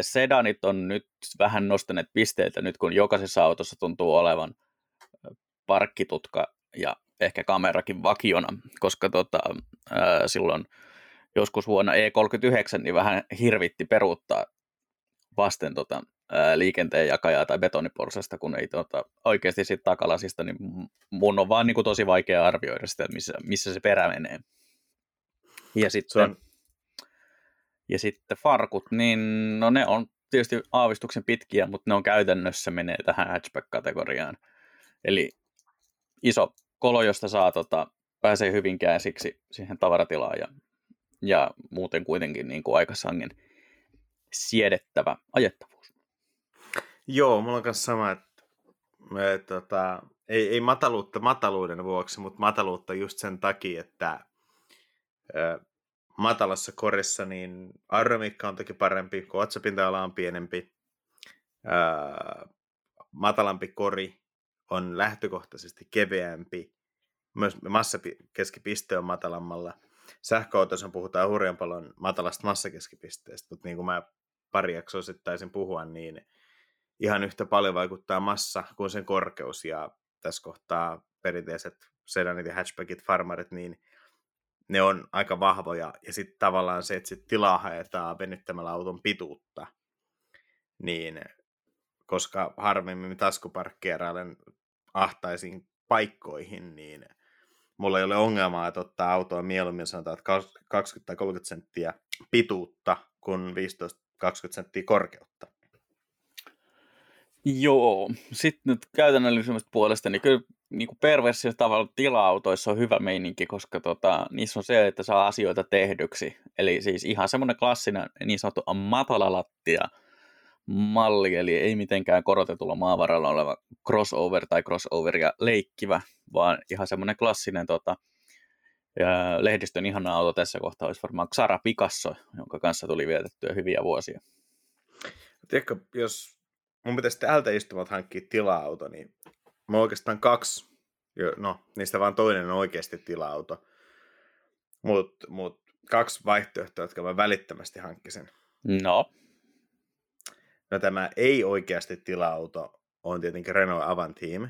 A: Sedanit on nyt vähän nostaneet pisteitä nyt, kun jokaisessa autossa tuntuu olevan parkkitutka ja ehkä kamerakin vakiona, koska tota, silloin joskus vuonna E39 niin vähän hirvitti peruuttaa vasten tota, liikenteen jakajaa tai betoniporsasta, kun ei tota, oikeasti siitä takalasista, niin mun on vaan niin kuin, tosi vaikea arvioida sitä, missä, missä se perä menee. Ja sitten, se on... Ja sitten farkut, niin no ne on tietysti aavistuksen pitkiä, mutta ne on käytännössä menee tähän hatchback-kategoriaan. Eli iso kolo, josta saa, tota, pääsee hyvin käsiksi siihen tavaratilaan ja, ja muuten kuitenkin niin kuin aika sangen siedettävä ajettavuus.
B: Joo, mulla on kanssa sama, että me, tota, ei, ei mataluutta mataluuden vuoksi, mutta mataluutta just sen takia, että ö, matalassa korissa niin aerodynamiikka on toki parempi, kun otsapinta-ala on pienempi, ö, matalampi kori on lähtökohtaisesti keveämpi, myös massakeskipiste on matalammalla. Sähköautossa puhutaan hurjan paljon matalasta massakeskipisteestä, mutta niin kuin mä pari jaksoa sitten puhua, niin ihan yhtä paljon vaikuttaa massa kuin sen korkeus, ja tässä kohtaa perinteiset sedanit ja hatchbackit, farmarit, niin ne on aika vahvoja, ja sitten tavallaan se, että sit tilaa haetaan venyttämällä auton pituutta, niin koska harvemmin taskuparkkeerailen ahtaisiin paikkoihin, niin mulla ei ole ongelmaa, että ottaa autoa mieluummin sanotaan, että 20 tai 30 senttiä pituutta kuin 15-20 senttiä korkeutta.
A: Joo, sitten nyt käytännöllisemmästä puolesta, niin kyllä niin kuin perversissä tavalla tila-autoissa on hyvä meininki, koska tota, niissä on se, että saa asioita tehdyksi. Eli siis ihan semmoinen klassinen niin sanottu matala lattia malli, eli ei mitenkään korotetulla maavaralla oleva crossover tai crossoveria leikkivä, vaan ihan semmoinen klassinen tota, ja lehdistön ihana auto tässä kohtaa olisi varmaan Xara Picasso, jonka kanssa tuli vietettyä hyviä vuosia.
B: Tiedätkö, jos mun pitäisi täältä istumat hankkia tila-auto, niin mä oikeastaan kaksi, no niistä vaan toinen on oikeasti tila-auto, mutta mut, kaksi vaihtoehtoa, jotka mä välittömästi hankkisin.
A: No.
B: No tämä ei oikeasti tila-auto on tietenkin Renault Avantime,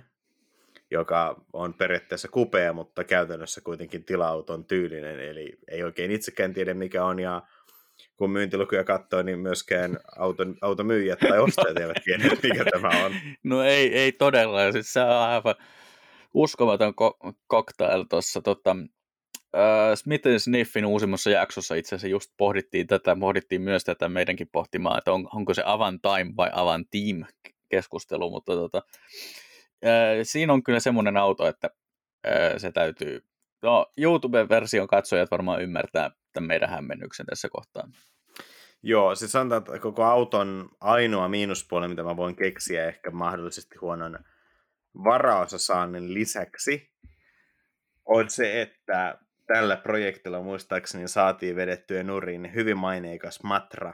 B: joka on periaatteessa kupea, mutta käytännössä kuitenkin tila-auton tyylinen, eli ei oikein itsekään tiedä mikä on, ja kun myyntilukuja katsoo, niin myöskään auton, automyyjät tai ostajat eivät tiedä, [LAUGHS] mikä tämä on.
A: No ei, ei todella, siis se on aivan uskomaton ko- cocktail tuossa tota, Uh, Smith Sniffin uusimmassa jaksossa itse asiassa just pohdittiin tätä, pohdittiin myös tätä meidänkin pohtimaan, että on, onko se Avan Time vai Avan Team keskustelu, mutta tota, uh, siinä on kyllä semmoinen auto, että uh, se täytyy, no YouTube-version katsojat varmaan ymmärtää tämän meidän hämmennyksen tässä kohtaa.
B: Joo, se sanotaan, että koko auton ainoa miinuspuoli, mitä mä voin keksiä ehkä mahdollisesti huonon varaosasaannin lisäksi, on se, että tällä projektilla muistaakseni saatiin vedettyä nurin hyvin maineikas Matra,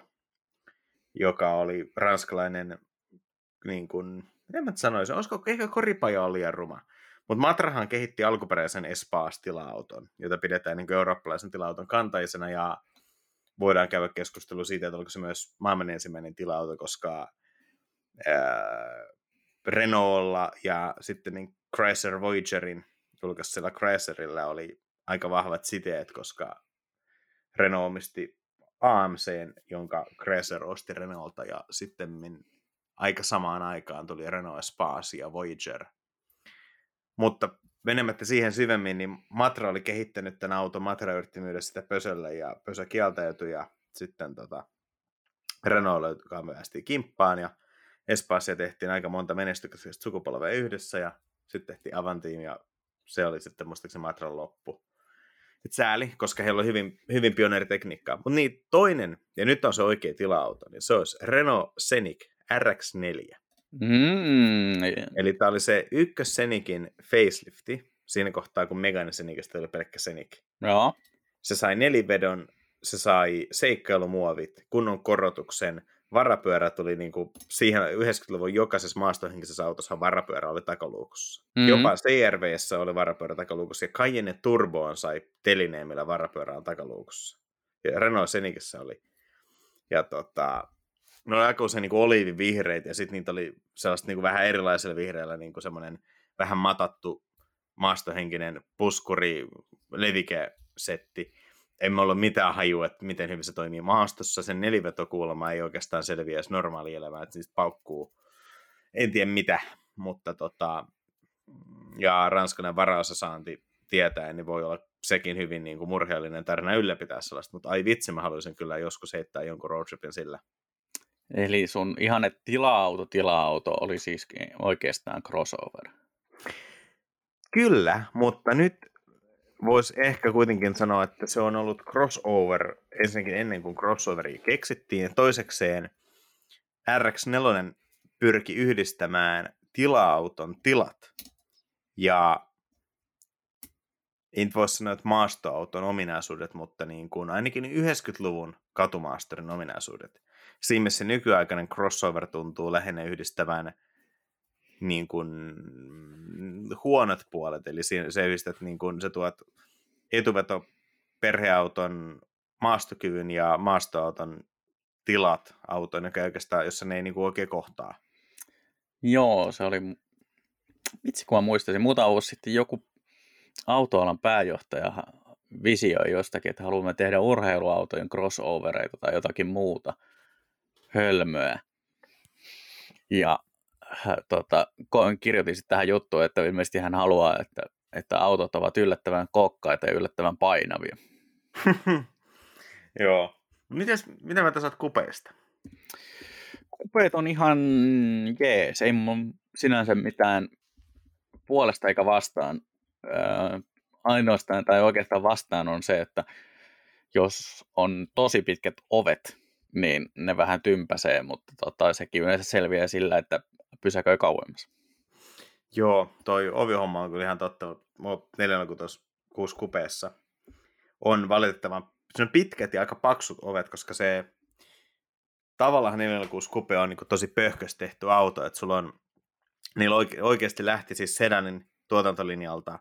B: joka oli ranskalainen, niin kuin, en mä sanoisi, olisiko ehkä koripaja oli liian ruma. Mutta Matrahan kehitti alkuperäisen Espaas-tila-auton, jota pidetään niin eurooppalaisen tila-auton kantaisena, ja voidaan käydä keskustelu siitä, että oliko se myös maailman ensimmäinen tila-auto, koska ää, Renaultlla ja sitten niin Chrysler Voyagerin julkaisella Chryslerilla oli aika vahvat siteet, koska Renault omisti AMC, jonka Chrysler osti Renaulta, ja sitten aika samaan aikaan tuli Renault Espace ja Voyager. Mutta menemättä siihen syvemmin, niin Matra oli kehittänyt tämän auton, Matra yritti myydä sitä Pösölle, ja Pösö kieltäytyi, ja sitten tota, Renault päästiin kimppaan, ja Espacia tehtiin aika monta menestyksestä sukupolvea yhdessä, ja sitten tehtiin Avantiin, ja se oli sitten muistaakseni Matran loppu. Et sääli, koska heillä on hyvin, hyvin pioneeritekniikkaa. Mutta niin, toinen, ja nyt on se oikea tila-auto, niin se olisi Renault Scenic RX4.
A: Mm.
B: Eli tämä oli se ykkös Scenikin facelifti, siinä kohtaa kun Megane Scenicistä oli pelkkä Scenic.
A: Joo.
B: Se sai nelivedon, se sai seikkailumuovit, kunnon korotuksen, varapyörä tuli niin kuin siihen 90-luvun jokaisessa maastohenkisessä autossa varapyörä oli takaluukussa. Mm-hmm. Jopa CRVssä oli varapyörä takaluukussa ja Cayenne Turboon sai telineen, millä varapyörä on takaluukussa. Ja Renault Scenikissä oli. Ja tota, ne oli aika usein niin oliivivihreitä ja sitten niitä oli sellaista niin vähän erilaisella vihreällä niin semmoinen vähän matattu maastohenkinen puskuri levikesetti emme ollut mitään hajua, että miten hyvin se toimii maastossa. Sen nelivetokuulma ei oikeastaan selviä edes normaali elämää, että niistä paukkuu en tiedä mitä, mutta tota, ja ranskalainen varaosasaanti tietää, niin voi olla sekin hyvin niin kuin murheellinen tarina ylläpitää sellaista, mutta ai vitsi, mä haluaisin kyllä joskus heittää jonkun roadtripin sillä.
A: Eli sun ihanne tila-auto, tila-auto oli siis oikeastaan crossover.
B: Kyllä, mutta nyt voisi ehkä kuitenkin sanoa, että se on ollut crossover ensinnäkin ennen kuin crossoveri keksittiin, toisekseen RX4 pyrki yhdistämään tila-auton tilat Ja en voi sanoa, että maastoauton ominaisuudet, mutta niin kuin ainakin 90-luvun katumaastorin ominaisuudet. Siinä se nykyaikainen crossover tuntuu lähinnä yhdistävän niin kuin, huonot puolet, eli se yhdistät, niin kuin, se tuot etuveto perheauton maastokyvyn ja maastoauton tilat autoon, joka oikeastaan, jossa ne ei niin kuin oikein kohtaa.
A: Joo, se oli, vitsi kun mä muistaisin, muutama vuosi sitten joku autoalan pääjohtaja visioi jostakin, että haluamme tehdä urheiluautojen crossovereita tai jotakin muuta hölmöä. Ja tota, kirjoitin sitten tähän juttuun, että ilmeisesti hän haluaa, että, että autot ovat yllättävän kokkaita ja yllättävän painavia. [LAUGHS]
B: Joo. Mites, mitä mä tässä kupeista?
A: Kupeet on ihan jees, ei mun sinänsä mitään puolesta eikä vastaan. Öö, ainoastaan tai oikeastaan vastaan on se, että jos on tosi pitkät ovet, niin ne vähän tympäsee, mutta tota, sekin yleensä selviää sillä, että pysäköi kauemmas.
B: Joo, toi ovihomma on kyllä ihan totta. kuusi kupeessa on valitettavan se on pitkät ja aika paksut ovet, koska se tavallaan 406 kupe on niin tosi pöhkös tehty auto, että sulla on, niillä oike, oikeasti lähti siis sedanin tuotantolinjalta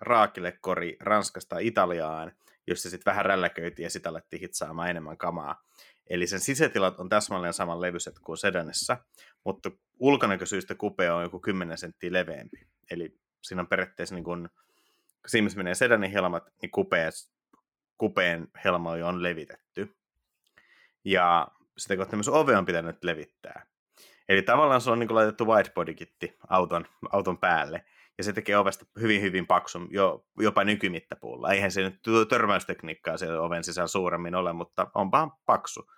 B: raakilekori Ranskasta Italiaan, jossa sitten vähän rälläköitiin ja sitä alettiin hitsaamaan enemmän kamaa. Eli sen sisätilat on täsmälleen saman levyiset kuin sedanissa, mutta ulkonäköisyystä kupe on joku 10 senttiä leveämpi. Eli siinä on periaatteessa niin kun, kun siinä menee sedanin helmat, niin kupeet kupeen helma on levitetty. Ja sitä kohtaa myös ove on pitänyt levittää. Eli tavallaan se on niin laitettu whitebodykitti auton, auton päälle, ja se tekee ovesta hyvin hyvin paksun, jo, jopa nykymittapuulla. Eihän se nyt törmäystekniikkaa siellä oven sisällä suuremmin ole, mutta onpa paksu.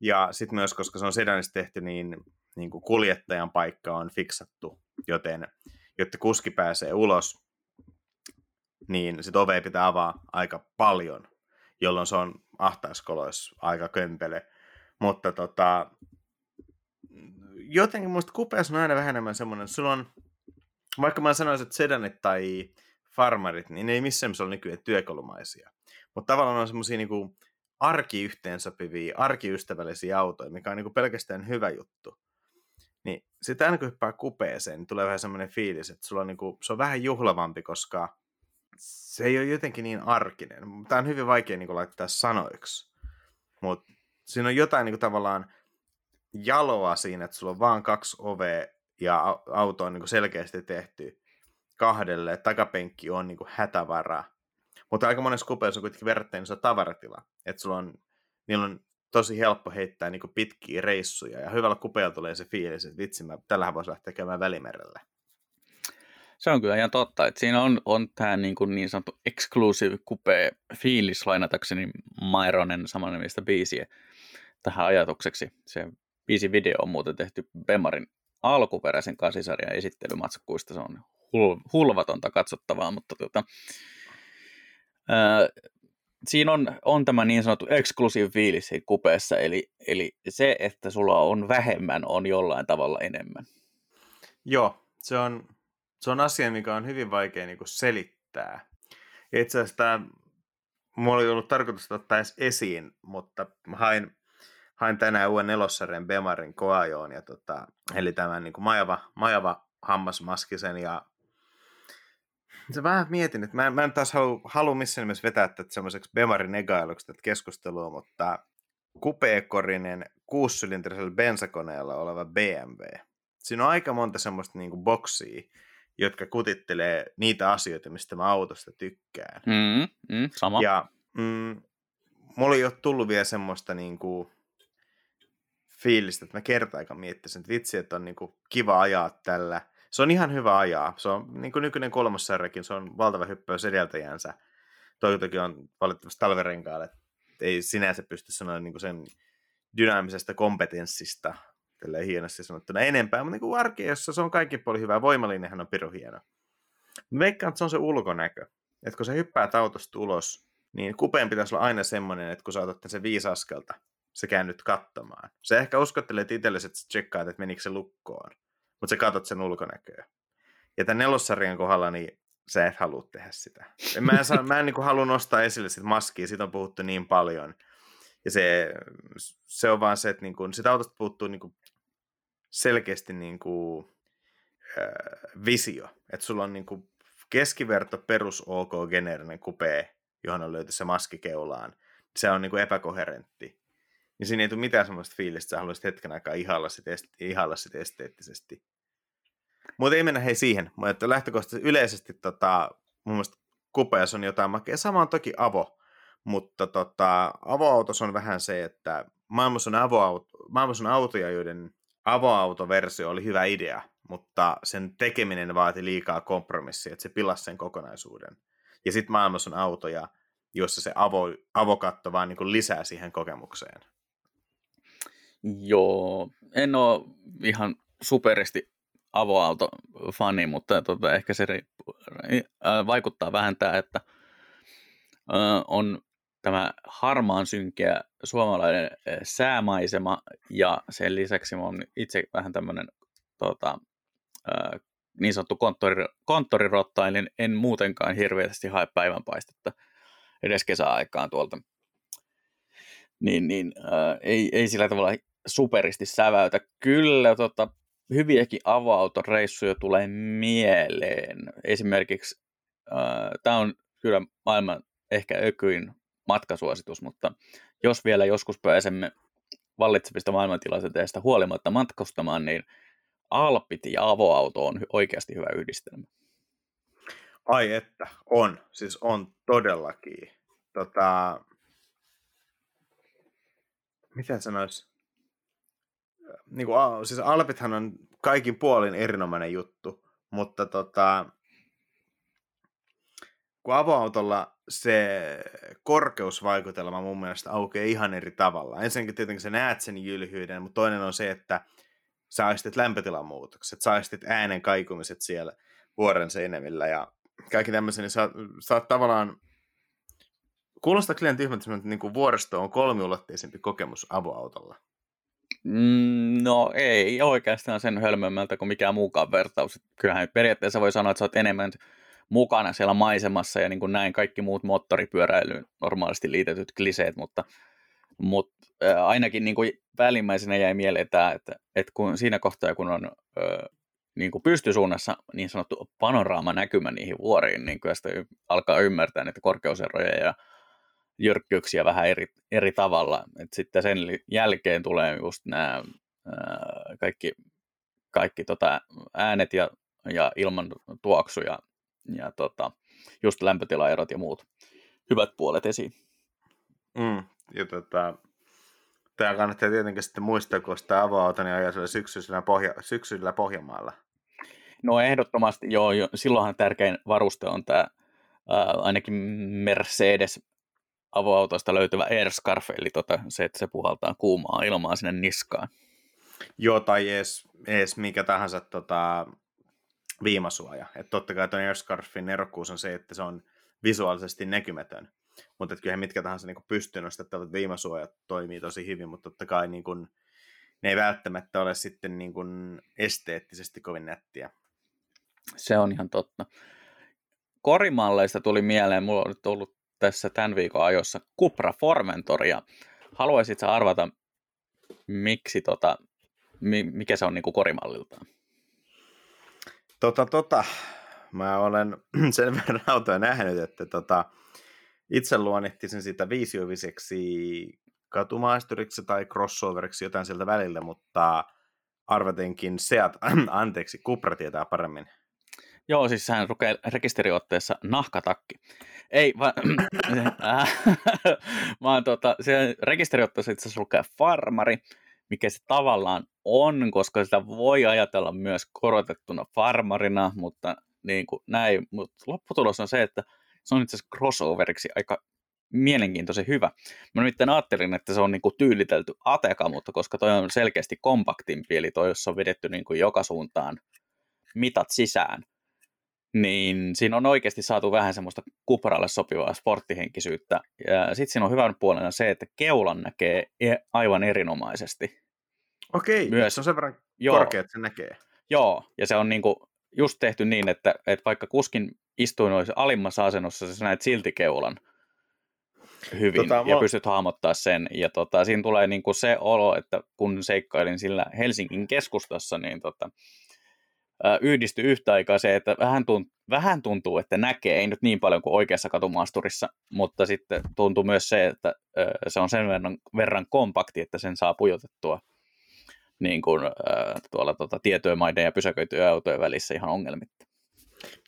B: Ja sitten myös, koska se on sedanista tehty, niin, niin kuin kuljettajan paikka on fiksattu, joten jotta kuski pääsee ulos, niin sit ove pitää avaa aika paljon, jolloin se on ahtaiskoloissa aika kömpele. Mutta tota, jotenkin muista kupeessa on aina vähän enemmän semmoinen, sulla on, vaikka mä sanoisin, että sedanit tai farmarit, niin ne ei missään ole nykyään työkalumaisia. Mutta tavallaan on semmoisia niinku arkiyhteensopivia, arkiystävällisiä autoja, mikä on niinku pelkästään hyvä juttu. Niin sitten aina kun hyppää kupeeseen, niin tulee vähän semmoinen fiilis, että sulla on niinku, se on vähän juhlavampi, koska se ei ole jotenkin niin arkinen. Tämä on hyvin vaikea niin kuin, laittaa sanoiksi. Mutta siinä on jotain niin kuin, tavallaan jaloa siinä, että sulla on vaan kaksi ovea ja auto on niin kuin, selkeästi tehty kahdelle. Takapenkki on niin kuin, hätävara. Mutta aika monessa kupeessa on kuitenkin verrattain iso tavaratila. Että sulla on, niillä on tosi helppo heittää niin kuin, pitkiä reissuja. Ja hyvällä kupeella tulee se fiilis, että vitsi, mä, tällähän voisi lähteä käymään välimerelle.
A: Se on kyllä ihan totta, että siinä on, on tämä niin, kuin niin sanottu exclusive coupe fiilis lainatakseni Maironen nimistä biisiä tähän ajatukseksi. Se biisi video on muuten tehty Bemarin alkuperäisen kasisarjan esittelymatskuista. Se on hul- hulvatonta katsottavaa, mutta tota, ää, siinä on, on tämä niin sanottu exclusive fiilis kupeessa, eli, eli se, että sulla on vähemmän, on jollain tavalla enemmän.
B: Joo, se on, se on asia, mikä on hyvin vaikea niin kuin selittää. Itse asiassa tämä, mulla oli ollut tarkoitus ottaa edes esiin, mutta hain, hain tänään uuden nelossarjan Bemarin koajoon, ja tota, eli tämän niin kuin majava, majava hammasmaskisen, ja se vähän mietin, että mä, mä en taas halua, halua missään nimessä vetää tätä semmoiseksi Bemarin negailuksi tätä keskustelua, mutta kupeekorinen kuussylindrisellä bensakoneella oleva BMW. Siinä on aika monta semmoista niin kuin boksia, jotka kutittelee niitä asioita, mistä mä autosta tykkään.
A: Mm, mm, sama.
B: Ja mm, mulla ei ole tullut vielä semmoista niin kuin, fiilistä, että mä kertaakaan miettisin, että vitsi, että on niin kuin, kiva ajaa tällä. Se on ihan hyvä ajaa. Se on niin kuin nykyinen kolmossarjakin, se on valtava hyppäys edeltäjänsä. Toki on valitettavasti talverenkaalle, ei sinänsä pysty sanoa niin kuin sen dynaamisesta kompetenssista tälleen hienosti sanottuna enempää, mutta niin arkeessa se on kaikki puoli hyvä. Voimalinjahan on piru hieno. Veikkaan, että se on se ulkonäkö. Että kun sä hyppäät autosta ulos, niin kupeen pitäisi olla aina semmoinen, että kun sä otat sen viisi askelta, sä käännyt katsomaan. Se ehkä uskottelee itsellesi, että sä tsekkaat, että menikö se lukkoon. Mutta sä katot sen ulkonäköä. Ja tämän nelossarjan kohdalla niin sä et halua tehdä sitä. Mä en, saa, mä en niin halua nostaa esille sitä maskia, siitä on puhuttu niin paljon. Ja se, se on vaan se, että niin kuin, sitä autosta puuttuu niin kuin selkeästi niin kuin, äh, visio. Että sulla on niin kuin keskiverto perus OK geneerinen kupee, johon on löyty se maski keulaan. Se on niin kuin epäkoherentti. Niin siinä ei tule mitään sellaista fiilistä, että sä haluaisit hetken aikaa ihalla sit, ihalla sit esteettisesti. Mutta ei mennä hei siihen. Mutta lähtökohtaisesti yleisesti tota, mun mielestä kupeessa on jotain makea. Sama on toki avo, mutta tota, avoautos on vähän se, että maailmassa on, avoauto, maailmassa on autoja, joiden avoautoversio oli hyvä idea, mutta sen tekeminen vaati liikaa kompromissia, että se pilasi sen kokonaisuuden. Ja sitten maailmassa on autoja, joissa se avo, avokatto vaan niin lisää siihen kokemukseen.
A: Joo, en ole ihan superisti avoauto-fani, mutta tota, ehkä se riippuu, vaikuttaa vähän tämä, että on tämä harmaan synkeä suomalainen säämaisema ja sen lisäksi mä oon itse vähän tämmöinen tota, äh, niin sanottu konttori, konttorirotta, eli en muutenkaan hirveästi hae päivänpaistetta edes kesäaikaan tuolta. Niin, niin äh, ei, ei sillä tavalla superisti säväytä. Kyllä tota, hyviäkin avautoreissuja tulee mieleen. Esimerkiksi äh, tämä on kyllä maailman ehkä ökyin matkasuositus, mutta jos vielä joskus pääsemme vallitsevista maailmantilanteista huolimatta matkustamaan, niin Alpit ja avoauto on oikeasti hyvä yhdistelmä.
B: Ai että, on. Siis on todellakin. Tota, miten sanois? Niin kuin, siis Alpithan on kaikin puolin erinomainen juttu, mutta tota, kun avoautolla se korkeusvaikutelma mun mielestä aukeaa ihan eri tavalla. Ensinnäkin tietenkin sä näet sen jylhyyden, mutta toinen on se, että sä aistit lämpötilan muutokset, sä aistit äänen kaikumiset siellä vuoren seinämillä ja kaikki tämmöisen, niin sä, sä oot tavallaan, kuulostaa liian tyhmältä, että niin kuin vuoristo on kolmiulotteisempi kokemus avoautolla.
A: Mm, no ei oikeastaan sen hölmömmältä kuin mikään muukaan vertaus. Kyllähän periaatteessa voi sanoa, että sä oot enemmän mukana siellä maisemassa ja niin kuin näin kaikki muut moottoripyöräilyyn normaalisti liitetyt kliseet, mutta, mutta ainakin niin kuin välimmäisenä jäi mieleen tämä, että, että kun siinä kohtaa, kun on niin kuin pystysuunnassa niin sanottu panoraama näkymä niihin vuoriin, niin kyllä sitä alkaa ymmärtää niitä korkeuseroja ja jyrkkyyksiä vähän eri, eri tavalla. Et sitten sen jälkeen tulee just nämä ää, kaikki, kaikki tota äänet ja, ja ilman tuoksu ja, ja tota, just lämpötilaerot ja muut hyvät puolet esiin.
B: Mm, ja tota, tämä kannattaa tietenkin sitten muistaa, kun sitä avoauto, niin ajaa syksyisellä, pohja, syksyisellä Pohjanmaalla.
A: No ehdottomasti, joo, jo. silloinhan tärkein varuste on tämä ainakin Mercedes avoautoista löytyvä airscarf, eli tota, se, että se puhaltaa kuumaa ilmaa sinne niskaan.
B: Joo, tai edes, edes mikä tahansa tota, viimasuoja. Että totta kai tuon airscarfin erokkuus on se, että se on visuaalisesti näkymätön. Mutta kyllä mitkä tahansa niin pystyyn nostettavat viimasuojat toimii tosi hyvin, mutta totta kai niin kuin, ne ei välttämättä ole sitten niin kuin esteettisesti kovin nättiä.
A: Se on ihan totta. Korimalleista tuli mieleen, mulla on nyt ollut tässä tämän viikon ajossa Cupra Formentoria. Haluaisitko arvata, miksi tota, mikä se on niin kuin korimalliltaan?
B: Tota, tota, mä olen [CLEARS THROAT] sen verran autoja nähnyt, että tota, itse luonnehtisin sitä viisioviseksi katumaisturiksi tai crossoveriksi jotain sieltä välillä, mutta arvatenkin Seat, [CLEARS THROAT] anteeksi, Cupra tietää paremmin.
A: Joo, siis sehän lukee rekisteriotteessa nahkatakki. Ei, vaan, [CLEARS THROAT] [LAUGHS] vaan tota, se rekisteriotteessa itse asiassa lukee farmari, mikä se tavallaan on, koska sitä voi ajatella myös korotettuna farmarina, mutta niin kuin näin. Mutta lopputulos on se, että se on itse asiassa crossoveriksi aika mielenkiintoisen hyvä. Mä nimittäin ajattelin, että se on niin kuin tyylitelty Ateka, mutta koska toi on selkeästi kompaktimpi, eli toi, jossa on vedetty niin kuin joka suuntaan mitat sisään, niin siinä on oikeasti saatu vähän semmoista kupralle sopivaa sporttihenkisyyttä. Ja sitten siinä on hyvän puolena se, että keulan näkee e- aivan erinomaisesti.
B: Okei, Myös, se on sen verran joo, korkea, että se näkee.
A: Joo, ja se on niinku, just tehty niin, että, että vaikka kuskin istuin olisi alimmassa asennossa, sä näet silti keulan hyvin tota, ja mä... pystyt hahmottaa sen. Ja tota, siinä tulee niin kuin se olo, että kun seikkailin sillä Helsingin keskustassa, niin tota, yhdistyi yhtä aikaa se, että vähän tuntuu, vähän tuntuu, että näkee, ei nyt niin paljon kuin oikeassa katumaasturissa, mutta sitten tuntuu myös se, että se on sen verran, verran kompakti, että sen saa pujotettua niin kuin, tuolla tuota, tietyömaiden ja pysäköityjen autojen välissä ihan ongelmitta.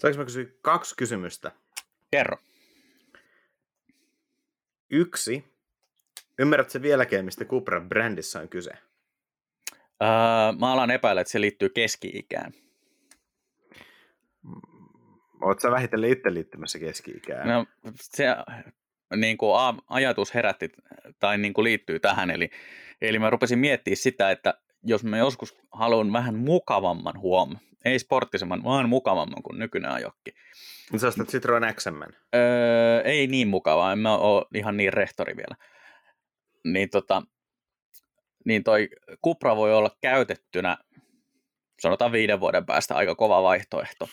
B: Saanko mä kysyä kaksi kysymystä?
A: Kerro.
B: Yksi. Ymmärrätkö vieläkin, mistä Cupra brändissä on kyse?
A: Öö, mä alan epäillä, että se liittyy keski-ikään.
B: Oletko vähitellen itse liittymässä keski-ikään?
A: No, se niin kuin ajatus herätti tai niin kuin liittyy tähän, eli, eli mä rupesin miettimään sitä, että jos mä joskus haluan vähän mukavamman huom, ei sporttisemman, vaan mukavamman kuin nykyinen ajokki.
B: Sä ostat Citroen XM?
A: Öö, ei niin mukavaa, en mä ole ihan niin rehtori vielä. Niin, tota, niin toi Cupra voi olla käytettynä, sanotaan viiden vuoden päästä, aika kova vaihtoehto.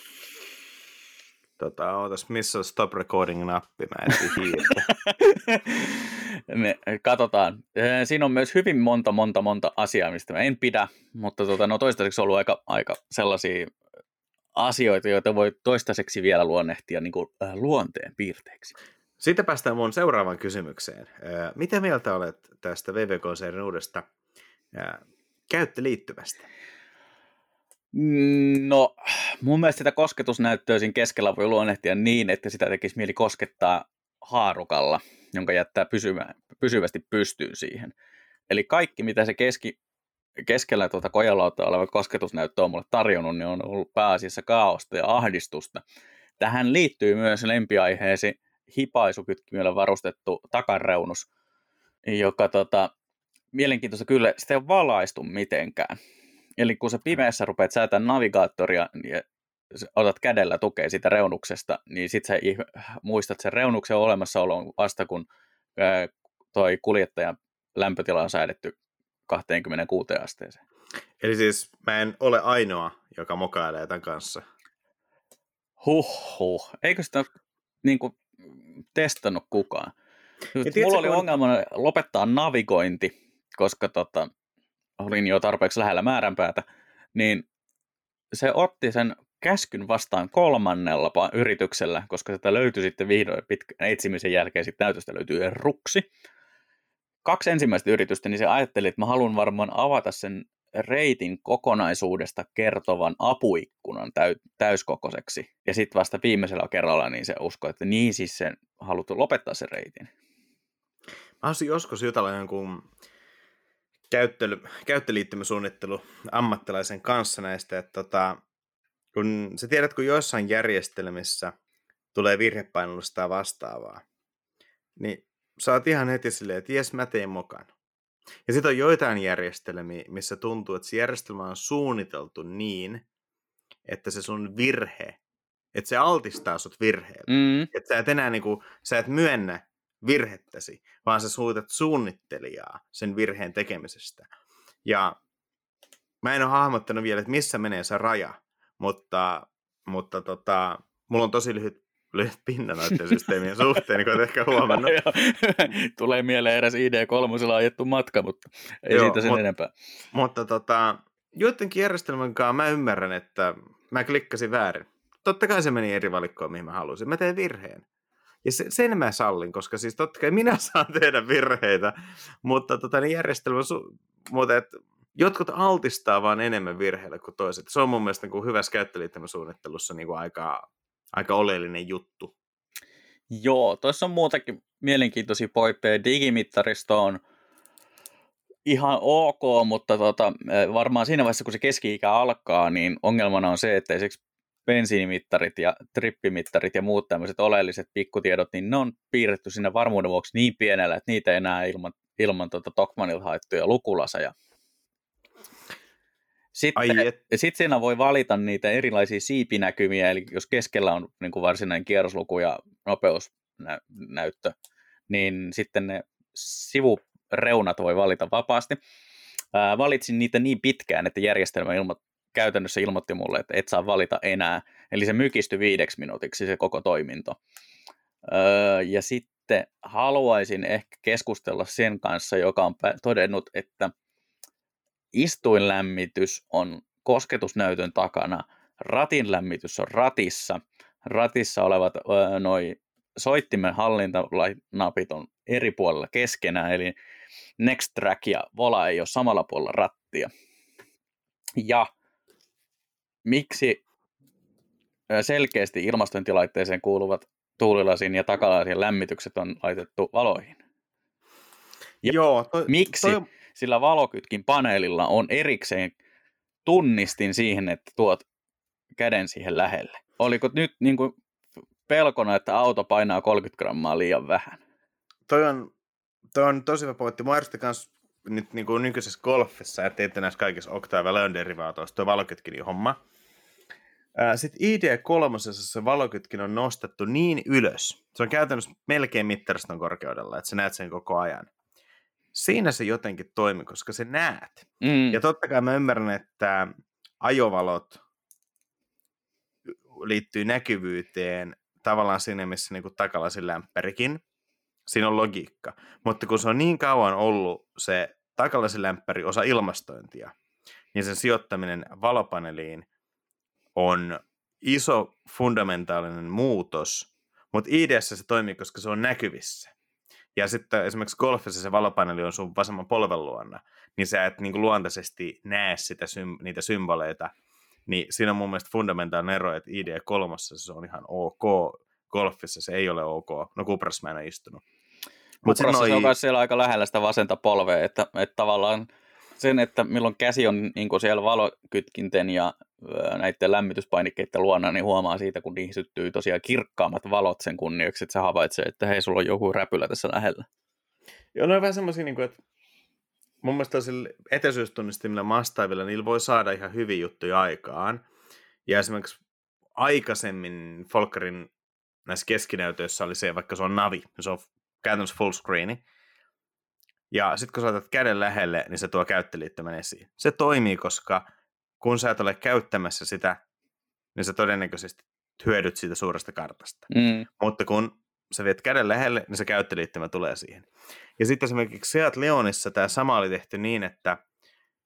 B: Tota, ootas, missä on stop recording-nappi? Mä en [LAUGHS]
A: Me katsotaan. Siinä on myös hyvin monta, monta, monta asiaa, mistä mä en pidä, mutta tota, no toistaiseksi on ollut aika, aika sellaisia asioita, joita voi toistaiseksi vielä luonnehtia niin kuin, äh, luonteen piirteeksi.
B: Sitten päästään mun seuraavaan kysymykseen. Mitä mieltä olet tästä VVK-serien uudesta käyttöliittymästä?
A: No, mun mielestä sitä kosketusnäyttöä siinä keskellä voi luonnehtia niin, että sitä tekisi mieli koskettaa haarukalla, jonka jättää pysyvä, pysyvästi pystyyn siihen. Eli kaikki, mitä se keski, keskellä tuota kojalauta oleva kosketusnäyttö on mulle tarjonnut, niin on ollut pääasiassa kaaosta ja ahdistusta. Tähän liittyy myös lempiaiheesi hipaisukytkimillä varustettu takareunus, joka tota, mielenkiintoista kyllä, sitä ei ole valaistu mitenkään. Eli kun sä pimeässä rupeat säätämään navigaattoria ja otat kädellä tukea siitä reunuksesta, niin sit sä muistat sen reunuksen olemassaolon vasta kun toi kuljettajan lämpötila on säädetty 26 asteeseen.
B: Eli siis mä en ole ainoa, joka mokailee tämän kanssa.
A: Huh, Eikö sitä niin kuin, testannut kukaan? tiedätkö, Mulla oli kun... ongelma lopettaa navigointi, koska tota, olin jo tarpeeksi lähellä määränpäätä, niin se otti sen käskyn vastaan kolmannella yrityksellä, koska sitä löytyi sitten vihdoin pitkän etsimisen jälkeen, sitten näytöstä löytyy ruksi. Kaksi ensimmäistä yritystä, niin se ajatteli, että mä haluan varmaan avata sen reitin kokonaisuudesta kertovan apuikkunan täy- täyskokoiseksi. Ja sitten vasta viimeisellä kerralla niin se uskoi, että niin siis sen haluttu lopettaa sen reitin.
B: Mä haluaisin joskus jutella jonkun käyttely, käyttöliittymäsuunnittelu ammattilaisen kanssa näistä, että tota, kun sä tiedät, kun joissain järjestelmissä tulee virhepainollusta vastaavaa, niin sä oot ihan heti silleen, että jes, mä teen mokan. Ja sitten on joitain järjestelmiä, missä tuntuu, että se järjestelmä on suunniteltu niin, että se sun virhe, että se altistaa sut virheelle. Mm. Että sä et enää niinku, sä et myönnä virhettäsi, vaan sä suutat suunnittelijaa sen virheen tekemisestä. Ja mä en ole hahmottanut vielä, että missä menee se raja, mutta, mutta tota, mulla on tosi lyhyt, lyhyt pinna noiden [LAUGHS] systeemien suhteen, niin kuin olet ehkä huomannut. [LAUGHS]
A: Tulee mieleen eräs ID3 ajettu matka, mutta ei Joo, siitä sen mut, enempää.
B: Mutta tota, joidenkin järjestelmän kanssa mä ymmärrän, että mä klikkasin väärin. Totta kai se meni eri valikkoon, mihin mä halusin. Mä tein virheen. Ja se, sen mä sallin, koska siis totta kai minä [LAUGHS] saan tehdä virheitä, mutta tota, niin järjestelmä, su- mutta et, jotkut altistaa vaan enemmän virheille kuin toiset. Se on mun mielestä niin hyvässä käyttöliittymäsuunnittelussa niin kuin aika, aika oleellinen juttu.
A: Joo, tuossa on muutakin mielenkiintoisia pointteja. Digimittaristo on ihan ok, mutta tota, varmaan siinä vaiheessa, kun se keski-ikä alkaa, niin ongelmana on se, että esimerkiksi bensiinimittarit ja trippimittarit ja muut tämmöiset oleelliset pikkutiedot, niin ne on piirretty sinne varmuuden vuoksi niin pienellä, että niitä ei enää ilman, ilman tuota Tokmanilta haettuja lukulaseja. Sitten, et... sit siinä voi valita niitä erilaisia siipinäkymiä, eli jos keskellä on niin kuin varsinainen kierrosluku ja nopeusnäyttö, niin sitten ne sivureunat voi valita vapaasti. Ää, valitsin niitä niin pitkään, että järjestelmä ilmo- käytännössä ilmoitti mulle, että et saa valita enää. Eli se mykistyi viideksi minuutiksi se koko toiminto. Öö, ja sitten haluaisin ehkä keskustella sen kanssa, joka on todennut, että istuinlämmitys on kosketusnäytön takana, ratin lämmitys on ratissa, ratissa olevat öö, noi soittimen hallintanapit on eri puolella keskenään, eli Next Track ja Vola ei ole samalla puolella rattia. Ja miksi selkeästi ilmastointilaitteeseen kuuluvat tuulilasin ja takalasin lämmitykset on laitettu valoihin? Ja Joo, toi, miksi toi... sillä valokytkin paneelilla on erikseen tunnistin siihen, että tuot käden siihen lähelle? Oliko nyt niin kuin pelkona, että auto painaa 30 grammaa liian vähän?
B: Toi on, toi on tosi hyvä pointti. Mä kanssa nyt niin kuin nykyisessä golfissa, että teette näissä kaikissa Octave Leon derivaatoissa, tuo valokytkin homma. Sitten ID3 se valokytkin on nostettu niin ylös, se on käytännössä melkein mittariston korkeudella, että sä näet sen koko ajan. Siinä se jotenkin toimi, koska se näet. Mm. Ja totta kai mä ymmärrän, että ajovalot liittyy näkyvyyteen tavallaan siinä, missä niin takalasin lämpärikin. Siinä on logiikka. Mutta kun se on niin kauan ollut se takalasin lämpäri osa ilmastointia, niin sen sijoittaminen valopaneeliin on iso fundamentaalinen muutos, mutta IDS se toimii, koska se on näkyvissä. Ja sitten esimerkiksi golfissa se valopaneeli on sun vasemman polven luona, niin sä et niin kuin luontaisesti näe sitä, niitä symboleita. Niin siinä on mun mielestä fundamentaalinen ero, että ID3 se on ihan ok, golfissa se ei ole ok. No Kuprassa mä en ole istunut.
A: Mutta noi... se on myös siellä aika lähellä sitä vasenta polvea, että, että tavallaan sen, että milloin käsi on niin siellä valokytkinten ja näiden lämmityspainikkeiden luona, niin huomaa siitä, kun niihin syttyy tosiaan kirkkaammat valot sen kunniaksi, että sä havaitsee, että hei, sulla on joku räpylä tässä lähellä.
B: Joo, ne on vähän semmoisia, niin kuin, että mun mielestä etäisyystunnistimilla mastaavilla niillä voi saada ihan hyviä juttuja aikaan. Ja esimerkiksi aikaisemmin Folkerin näissä keskinäytöissä oli se, vaikka se on navi, se on käytännössä full screeni. Ja sitten kun saatat käden lähelle, niin se tuo käyttöliittymän esiin. Se toimii, koska kun sä et ole käyttämässä sitä, niin sä todennäköisesti hyödyt siitä suuresta kartasta. Mm. Mutta kun sä viet käden lähelle, niin se käyttöliittymä tulee siihen. Ja sitten esimerkiksi Seat Leonissa tämä sama oli tehty niin, että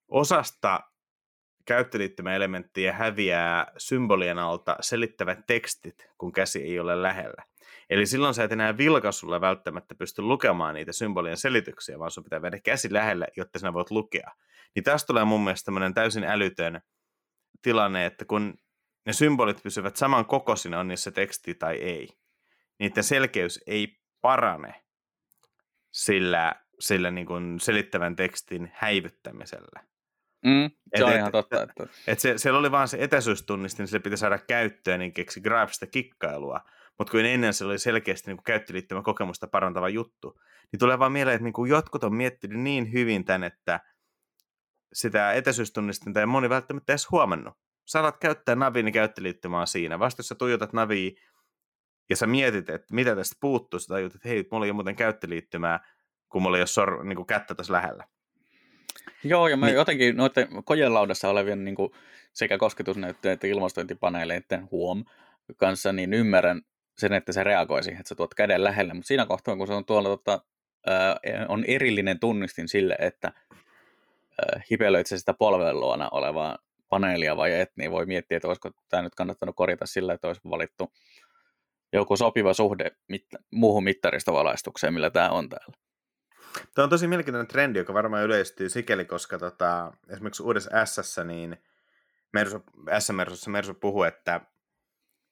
B: osasta käyttöliittymäelementtiä häviää symbolien alta selittävät tekstit, kun käsi ei ole lähellä. Eli silloin sä et enää vilkaisulla välttämättä pysty lukemaan niitä symbolien selityksiä, vaan sun pitää viedä käsi lähelle, jotta sinä voit lukea. Niin tästä tulee mun mielestä tämmöinen täysin älytön tilanne, että kun ne symbolit pysyvät saman kokoisina, on niissä teksti tai ei, niiden selkeys ei parane sillä, sillä niin kuin selittävän tekstin häivyttämisellä.
A: Mm, se et, on et, ihan totta. Että...
B: Et se, siellä oli vaan se etäisyystunnisti, niin se piti saada käyttöön, niin keksi graafista kikkailua. Mutta kun ennen se oli selkeästi niin käyttöliittymä kokemusta parantava juttu, niin tulee vaan mieleen, että niin kuin jotkut on miettinyt niin hyvin tämän, että sitä etäisyystunnistinta ei moni välttämättä edes huomannut. Sä alat käyttää naviin, niin käyttöliittymää siinä. Vasta jos sä tuijotat naviin ja sä mietit, että mitä tästä puuttuu, sä tajut, että hei, mulla ei ole muuten käyttöliittymää, kun mulla ei ole sor, niin kuin kättä tässä lähellä.
A: Joo, ja mä niin. jotenkin noiden kojelaudassa olevien niin kuin sekä kosketusnäyttöjen että ilmastointipaneeleiden huom kanssa, niin ymmärrän sen, että se reagoi siihen, että sä tuot käden lähelle, mutta siinä kohtaa, kun se on tuolla tota, on erillinen tunnistin sille, että hipelöit se sitä polven luona olevaa paneelia vai et, niin voi miettiä, että olisiko tämä nyt kannattanut korjata sillä, että olisi valittu joku sopiva suhde mit, muuhun mittaristovalaistukseen, millä tämä on täällä.
B: Tämä on tosi mielenkiintoinen trendi, joka varmaan yleistyy sikäli, koska tota, esimerkiksi uudessa S, niin Mersu, S-Mersussa Mersu puhuu, että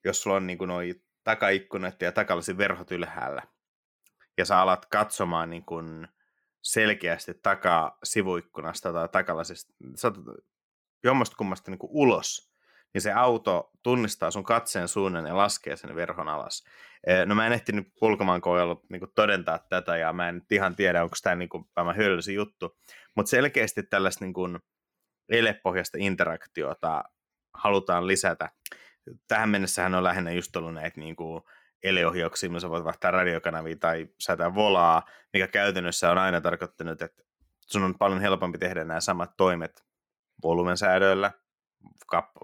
B: jos sulla on niin noi takaikkunat ja takalasi verhot ylhäällä, ja sä alat katsomaan niin kuin selkeästi takaa sivuikkunasta tai takalasista, jommasta kummasta niin kuin ulos, niin se auto tunnistaa sun katseen suunnan ja laskee sen verhon alas. No mä en ehtinyt ulkomaankoojalla niin todentaa tätä ja mä en ihan tiedä, onko tämä niin kuin, hyödyllinen juttu, mutta selkeästi tällaista niin kuin, elepohjaista interaktiota halutaan lisätä. Tähän mennessähän on lähinnä just ollut näitä niin kuin, eleohjauksia, missä voit vaihtaa radiokanavia tai säätää volaa, mikä käytännössä on aina tarkoittanut, että sun on paljon helpompi tehdä nämä samat toimet volumensäädöillä kap-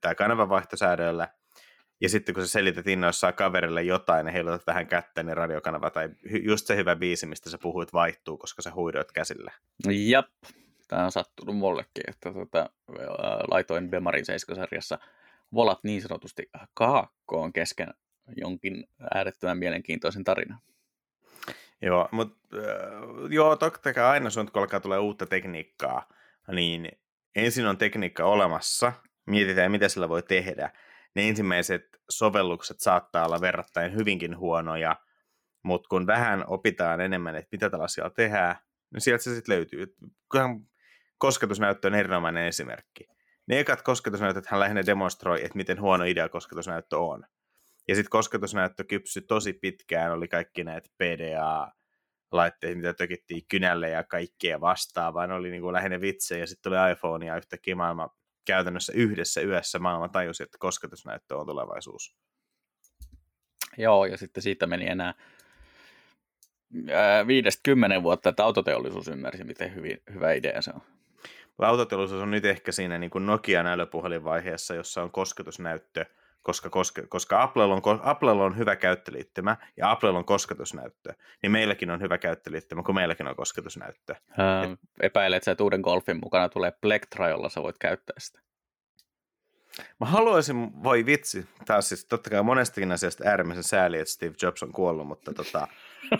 B: tai kanavavaihtosäädöillä, ja sitten kun sä selität innoissaan kaverille jotain ja heilutat vähän kättä, niin radiokanava tai just se hyvä biisi, mistä sä puhuit, vaihtuu, koska sä huidoit käsillä.
A: Jap, tämä on sattunut mullekin, että tota, laitoin Bemarin 7-sarjassa volat niin sanotusti kaakkoon kesken jonkin äärettömän mielenkiintoisen tarinan.
B: Joo, mutta äh, joo, totta kai aina sun, kun alkaa tulee uutta tekniikkaa, niin ensin on tekniikka olemassa, mietitään mitä sillä voi tehdä. Ne ensimmäiset sovellukset saattaa olla verrattain hyvinkin huonoja, mutta kun vähän opitaan enemmän, että mitä tällä asialla tehdään, niin sieltä se sitten löytyy. Kosketusnäyttö on erinomainen esimerkki. Ne ekat kosketusnäytöt hän lähinnä demonstroi, että miten huono idea kosketusnäyttö on. Ja sitten kosketusnäyttö kypsy tosi pitkään, oli kaikki näitä PDA, laitteet, mitä tökittiin kynälle ja kaikkea vastaavaa. Ne oli niin kuin lähinnä vitsejä ja sitten tuli iPhone ja yhtäkkiä maailma käytännössä yhdessä yössä maailma tajusi, että kosketusnäyttö on tulevaisuus.
A: Joo, ja sitten siitä meni enää viidestä kymmenen vuotta, että autoteollisuus ymmärsi, miten hyvin, hyvä idea se on.
B: Autoteollisuus on nyt ehkä siinä niin kuin Nokian älypuhelinvaiheessa, jossa on kosketusnäyttö – koska, koska, koska Applella, on, Applella on hyvä käyttöliittymä ja Applella on kosketusnäyttö, niin meilläkin on hyvä käyttöliittymä, kun meilläkin on kosketusnäyttö.
A: Ää, Et... Epäilet, että uuden golfin mukana tulee Plectra, jolla sä voit käyttää sitä.
B: Mä haluaisin, voi vitsi, taas siis totta kai monestakin asiasta äärimmäisen sääli, että Steve Jobs on kuollut, mutta tota,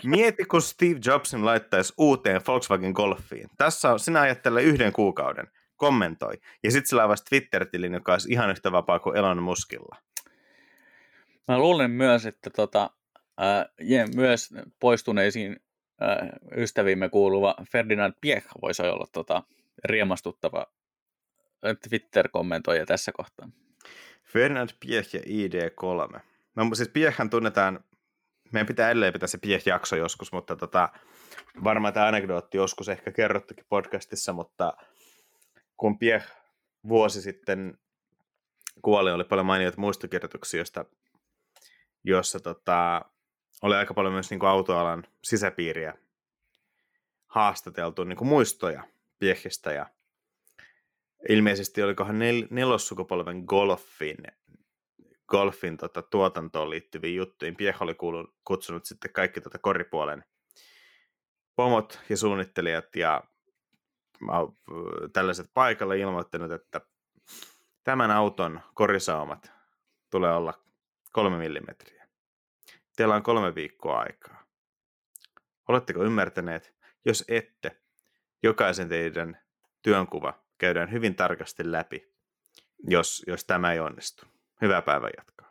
B: mieti, kun Steve Jobsin laittaisi uuteen Volkswagen Golfiin. Tässä on, sinä ajattelee yhden kuukauden, kommentoi. Ja sitten sillä on Twitter-tilin, joka olisi ihan yhtä vapaa kuin Elon Muskilla.
A: Mä luulen myös, että tota, ää, myös poistuneisiin ää, ystäviimme kuuluva Ferdinand Piech voisi olla tota, riemastuttava Twitter-kommentoija tässä kohtaa.
B: Ferdinand Piech ja ID3. No, siis Piechhän tunnetaan, meidän pitää edelleen pitää se Piech-jakso joskus, mutta tota, varmaan tämä anekdootti joskus ehkä kerrottukin podcastissa, mutta kun Piech vuosi sitten kuoli, oli paljon mainioita muistokirjoituksia, joista jossa tota, oli aika paljon myös niin kuin autoalan sisäpiiriä haastateltu niin kuin muistoja Piechistä ja ilmeisesti olikohan nel, nelossukupolven golfin, golfin tota, tuotantoon liittyviä juttuja. Piech oli kuulun, kutsunut sitten kaikki tota koripuolen pomot ja suunnittelijat ja tällaiset paikalle ilmoittanut, että tämän auton korisaumat tulee olla kolme millimetriä. Teillä on kolme viikkoa aikaa. Oletteko ymmärtäneet? Jos ette, jokaisen teidän työnkuva käydään hyvin tarkasti läpi, jos, jos tämä ei onnistu. Hyvää päivän jatkaa.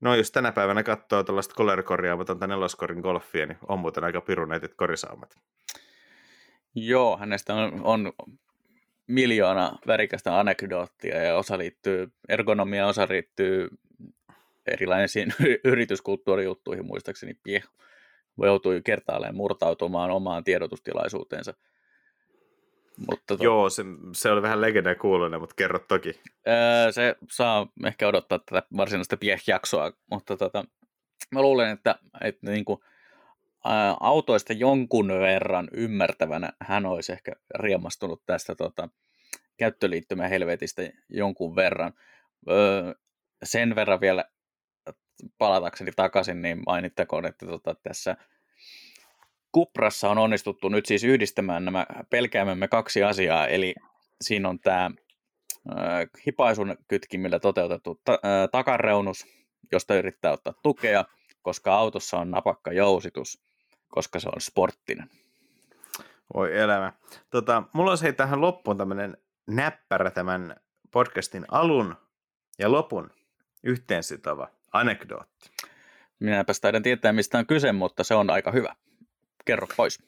B: No jos tänä päivänä katsoo tällaista color-korjaamatonta neloskorin golfia, niin on muuten aika piruneitit korisaumat.
A: Joo, hänestä on, on miljoona värikästä anekdoottia ja osa liittyy ergonomiaan, osa liittyy erilaisiin [LAUGHS] yrityskulttuurijuttuihin, muistaakseni Pie joutui kertaalleen murtautumaan omaan tiedotustilaisuuteensa.
B: Mutta to... Joo, se, se oli vähän legenda kuulunen, mutta kerro toki.
A: Öö, se saa ehkä odottaa tätä varsinaista Pieh-jaksoa, mutta tota, mä luulen, että, että niin kuin, ää, autoista jonkun verran ymmärtävänä hän olisi ehkä riemastunut tästä tota, käyttöliittymän helvetistä jonkun verran. Öö, sen verran vielä palatakseni takaisin, niin mainittakoon, että tota, tässä Kuprassa on onnistuttu nyt siis yhdistämään nämä pelkäämämme kaksi asiaa, eli siinä on tämä hipaisun kytkimillä toteutettu ta- ää, takareunus, josta yrittää ottaa tukea, koska autossa on napakka jousitus, koska se on sporttinen.
B: Voi elämä. Tota, mulla olisi hei tähän loppuun tämmöinen näppärä tämän podcastin alun ja lopun yhteensitova anekdootti.
A: Minäpä taidan tietää, mistä on kyse, mutta se on aika hyvä. Kerro pois.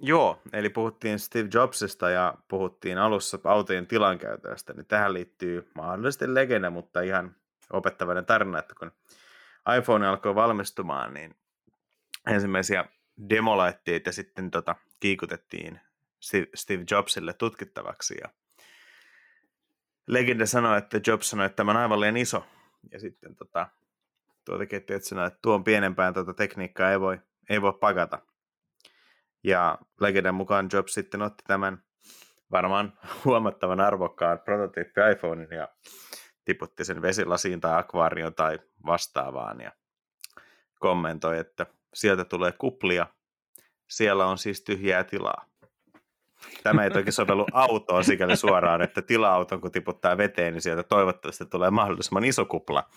B: Joo, eli puhuttiin Steve Jobsista ja puhuttiin alussa autojen tilankäytöstä, niin tähän liittyy mahdollisesti legenda, mutta ihan opettavainen tarina, että kun iPhone alkoi valmistumaan, niin ensimmäisiä demolaitteita sitten tota, kiikutettiin Steve Jobsille tutkittavaksi ja legenda sanoi, että Jobs sanoi, että tämä on aivan liian iso ja sitten tota, tuoteketju että tuon pienempään tuota tekniikkaa ei voi, ei voi pakata. Ja legendan mukaan Jobs sitten otti tämän varmaan [LAUGHS] huomattavan arvokkaan prototyyppi iPhonein ja tiputti sen vesilasiin tai akvaarioon tai vastaavaan ja kommentoi, että sieltä tulee kuplia, siellä on siis tyhjää tilaa. Tämä ei toki sovellu [LAUGHS] autoon sikäli suoraan, että tila-auton kun tiputtaa veteen, niin sieltä toivottavasti tulee mahdollisimman iso kupla.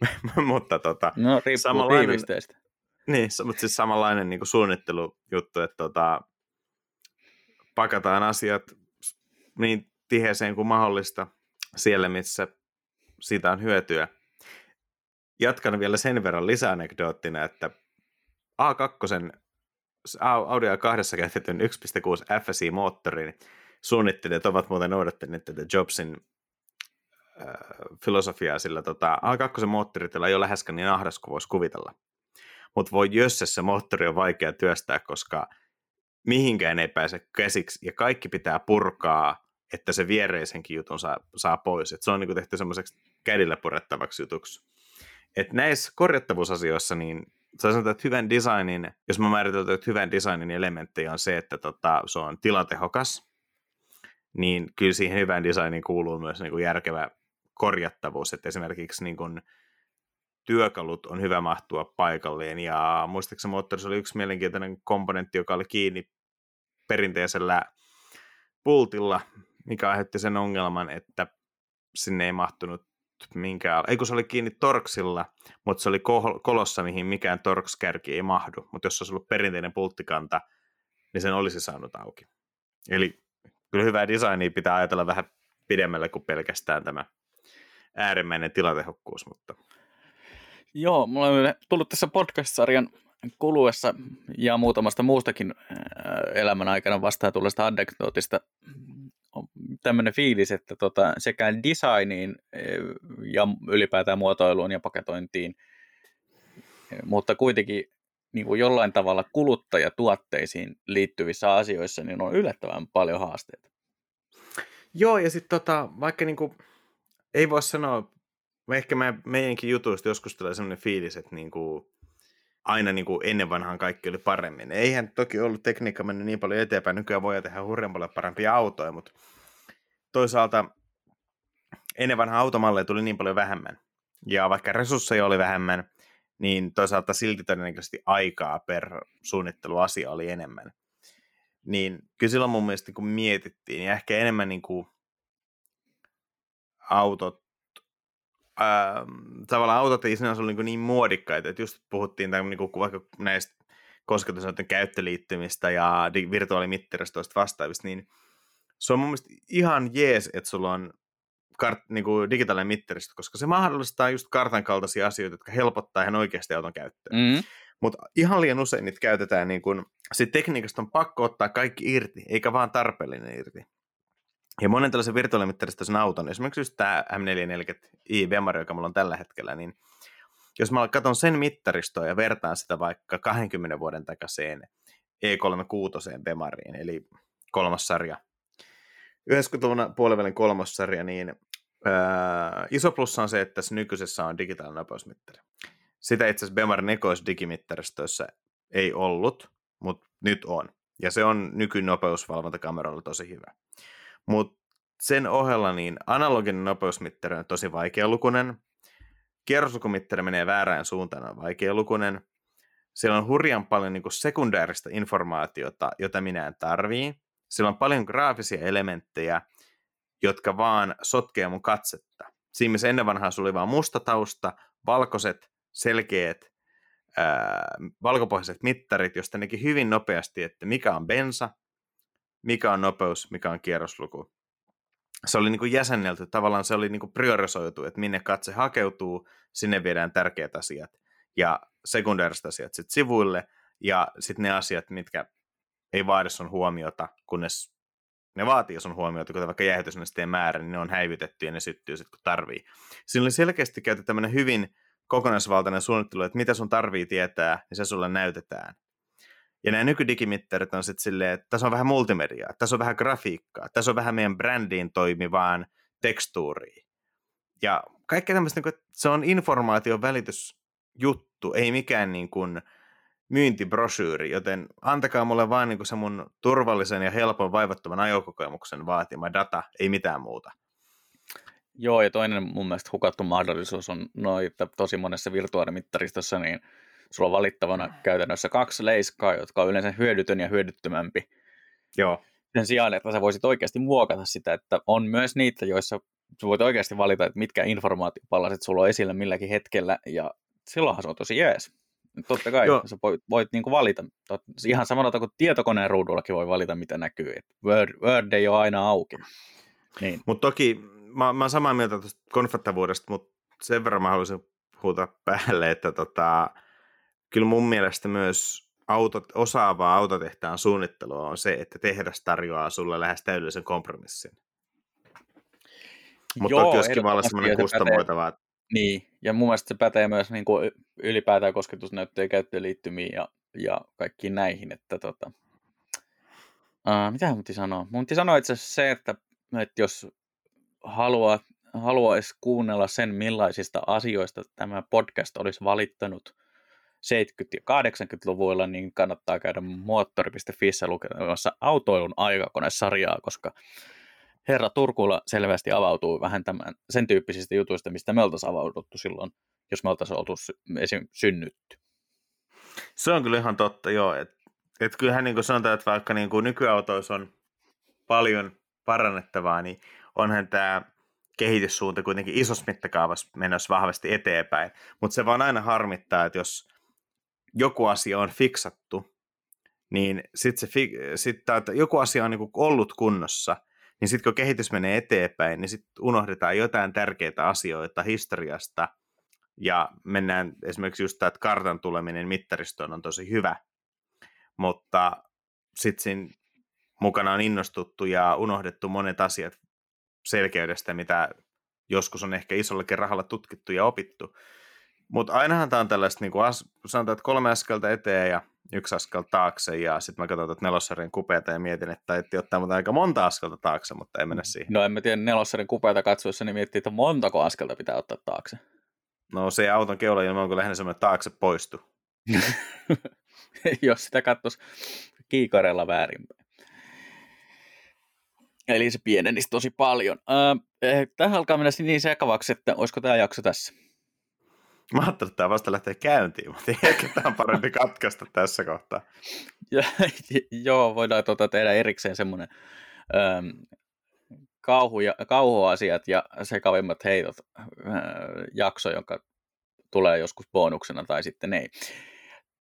B: [LAUGHS] mutta tota,
A: no, riippuu samanlainen, tiivisteistä.
B: Niin, mutta siis samanlainen niin kuin suunnittelujuttu, että tota, pakataan asiat niin tiheeseen kuin mahdollista siellä, missä siitä on hyötyä. Jatkan vielä sen verran lisäanekdoottina, että A2 Audi A2 käytetyn 1.6 FSI-moottorin suunnittelijat ovat muuten noudattaneet tätä Jobsin äh, filosofiaa, sillä tota, A2-moottoritila ei ole läheskään niin ahdas kuin voisi kuvitella. Mutta voi jössessä moottori on vaikea työstää, koska mihinkään ei pääse käsiksi ja kaikki pitää purkaa, että se viereisenkin jutun saa, saa pois. Et se on niinku tehty semmoiseksi kädillä purettavaksi jutuksi. Et näissä korjattavuusasioissa niin sä sanotaan, että hyvän designin, jos mä määriteltään, että hyvän designin elementtejä on se, että tota, se on tilatehokas, niin kyllä siihen hyvän designiin kuuluu myös niin kuin järkevä korjattavuus, että esimerkiksi niin työkalut on hyvä mahtua paikalleen, ja muistaakseni moottorissa oli yksi mielenkiintoinen komponentti, joka oli kiinni perinteisellä pultilla, mikä aiheutti sen ongelman, että sinne ei mahtunut minkään, ei kun se oli kiinni torksilla, mutta se oli kolossa, mihin mikään torkskärki ei mahdu, mutta jos se olisi ollut perinteinen pulttikanta, niin sen olisi saanut auki. Eli kyllä hyvää designia pitää ajatella vähän pidemmälle kuin pelkästään tämä äärimmäinen tilatehokkuus, mutta...
A: Joo, mulla on tullut tässä podcast-sarjan kuluessa ja muutamasta muustakin elämän aikana vastaan tulleesta anekdootista tämmöinen fiilis, että tota, sekä designiin eh, ja ylipäätään muotoiluun ja paketointiin, eh, mutta kuitenkin niin kuin jollain tavalla kuluttajatuotteisiin liittyvissä asioissa niin on yllättävän paljon haasteita.
B: Joo, ja sitten tota, vaikka niin kuin, ei voi sanoa, ehkä me, meidänkin jutuista joskus tulee sellainen fiilis, että niin kuin, aina niin kuin ennen vanhaan kaikki oli paremmin. Eihän toki ollut tekniikka mennyt niin paljon eteenpäin, nykyään voi tehdä hurjan paljon parempia autoja, mutta toisaalta ennen vanhaa automalleja tuli niin paljon vähemmän. Ja vaikka resursseja oli vähemmän, niin toisaalta silti todennäköisesti aikaa per suunnitteluasia oli enemmän. Niin kyllä silloin mun mielestä kun mietittiin, ja ehkä enemmän niin kuin autot ää, tavallaan autot ei sinänsä ollut niin, niin muodikkaita, että just puhuttiin tämän, niin kuin, vaikka näistä kosketusnäytön käyttöliittymistä ja virtuaalimitteristoista vastaavista, niin se on mun mielestä ihan jees, että sulla on kart, niin kuin digitaalinen mitteristo, koska se mahdollistaa just kartan kaltaisia asioita, jotka helpottaa ihan oikeasti auton käyttöä. Mm. Mutta ihan liian usein niitä käytetään, niin kun, sit tekniikasta on pakko ottaa kaikki irti, eikä vaan tarpeellinen irti. Ja monen tällaisen virtuaalimitteristoisen auton, esimerkiksi just tämä M440i Bemari, joka mulla on tällä hetkellä, niin jos mä katson sen mittaristoa ja vertaan sitä vaikka 20 vuoden takaisin E36 Bemariin, eli kolmas sarja, 90-luvun puolivälin kolmas sarja, niin ää, iso plussa on se, että tässä nykyisessä on digitaalinen nopeusmittari. Sitä itse asiassa Bemarin ekois digimittaristoissa ei ollut, mutta nyt on. Ja se on nykynopeusvalvontakameralla tosi hyvä. Mutta sen ohella niin analoginen nopeusmittari on tosi vaikealukuinen. Kierroslukumittari menee väärään suuntaan, on vaikealukuinen. Siellä on hurjan paljon niin sekundääristä informaatiota, jota minä en tarvii. Siellä on paljon graafisia elementtejä, jotka vaan sotkee mun katsetta. Siinä missä ennen vanhaa sulla oli vaan musta tausta, valkoiset, selkeät, ää, valkopohjaiset mittarit, josta nekin hyvin nopeasti, että mikä on bensa, mikä on nopeus, mikä on kierrosluku. Se oli niin kuin jäsennelty, tavallaan se oli niin kuin priorisoitu, että minne katse hakeutuu, sinne viedään tärkeät asiat ja sekundääriset asiat sitten sivuille ja sitten ne asiat, mitkä ei vaadi sun huomiota, kunnes ne vaatii sun huomiota, kuten vaikka jäähdytysnesteen määrä, niin ne on häivytetty ja ne syttyy sitten kun tarvii. Siinä oli selkeästi käyty tämmöinen hyvin kokonaisvaltainen suunnittelu, että mitä sun tarvii tietää, niin se sulle näytetään. Ja nämä nykydigimittarit on sitten silleen, että tässä on vähän multimediaa, tässä on vähän grafiikkaa, tässä on vähän meidän brändiin toimivaan tekstuuriin. Ja kaikkea tämmöistä, niin kuin, se on informaation välitysjuttu, ei mikään niin kuin myyntibrosyyri, joten antakaa mulle vain niin se mun turvallisen ja helpon vaivattoman ajokokemuksen vaatima data, ei mitään muuta.
A: Joo, ja toinen mun mielestä hukattu mahdollisuus on noin, että tosi monessa virtuaalimittaristossa niin sulla on valittavana käytännössä kaksi leiskaa, jotka on yleensä hyödytön ja hyödyttömämpi.
B: Joo.
A: Sen sijaan, että sä voisit oikeasti muokata sitä, että on myös niitä, joissa sä voit oikeasti valita, että mitkä informaatiopalaset sulla on esillä milläkin hetkellä, ja silloinhan se on tosi jees. Totta kai, Joo. sä voit, voit niin valita, ihan samalla kuin tietokoneen ruudullakin voi valita, mitä näkyy. Word, Word ei ole aina auki.
B: Niin. Mutta toki mä, mä oon samaa mieltä tuosta konfattavuudesta, mutta sen verran mä haluaisin huutaa päälle, että tota, kyllä mun mielestä myös autot, osaavaa autotehtaan suunnittelua on se, että tehdas tarjoaa sulle lähes täydellisen kompromissin. Mutta toki olisi kiva olla semmoinen kustomoitava.
A: Niin, ja mun mielestä se pätee myös niin kuin ylipäätään kosketusnäyttöjen käyttöliittymiin ja, ja kaikkiin näihin, että tota, uh, mitä mun sanoa? Mun sanoa itse asiassa se, että, että jos haluaa, haluaisi kuunnella sen, millaisista asioista tämä podcast olisi valittanut 70- ja 80-luvuilla, niin kannattaa käydä moottori.fissä lukemassa autoilun aikakone-sarjaa, koska herra Turkulla selvästi avautuu vähän tämän, sen tyyppisistä jutuista, mistä me oltaisiin avauduttu silloin, jos me oltaisiin oltu esim. synnytty.
B: Se on kyllä ihan totta, joo. Et, et kyllähän niin kuin sanotaan, että vaikka niin kuin nykyautoissa on paljon parannettavaa, niin onhan tämä kehityssuunta kuitenkin isossa mittakaavassa menossa vahvasti eteenpäin. Mutta se vaan aina harmittaa, että jos joku asia on fiksattu, niin sitten sit, että joku asia on niinku ollut kunnossa, niin sitten kun kehitys menee eteenpäin, niin sitten unohdetaan jotain tärkeitä asioita historiasta, ja mennään esimerkiksi just tämä, että kartan tuleminen mittaristoon on tosi hyvä, mutta sitten siinä mukana on innostuttu ja unohdettu monet asiat selkeydestä, mitä joskus on ehkä isollakin rahalla tutkittu ja opittu. Mutta ainahan tämä on tällaista, niin kuin as, sanotaan, että kolme askelta eteen ja yksi askel taakse, ja sitten mä katson nelossarjan kupeita ja mietin, että etti ottaa mutta aika monta askelta taakse, mutta ei mennä siihen.
A: No en mä tiedä, nelossarjan kupeita katsoessa, niin miettii, että montako askelta pitää ottaa taakse.
B: No se auton keulailma on kyllä lähinnä semmoinen taakse poistu. [LAUGHS]
A: Jos sitä katsoisi kiikarella väärinpäin. Eli se pienenisi tosi paljon. Äh, tähän alkaa mennä niin sekavaksi, että olisiko tämä jakso tässä?
B: Mä ajattelin, että tämä vasta lähtee käyntiin, mutta ehkä tämä on parempi katkaista tässä kohtaa.
A: ja, [LAUGHS] joo, voidaan tuota tehdä erikseen semmoinen ähm, kauhuasiat ja sekavimmat heitot äh, jakso, joka tulee joskus bonuksena tai sitten ei.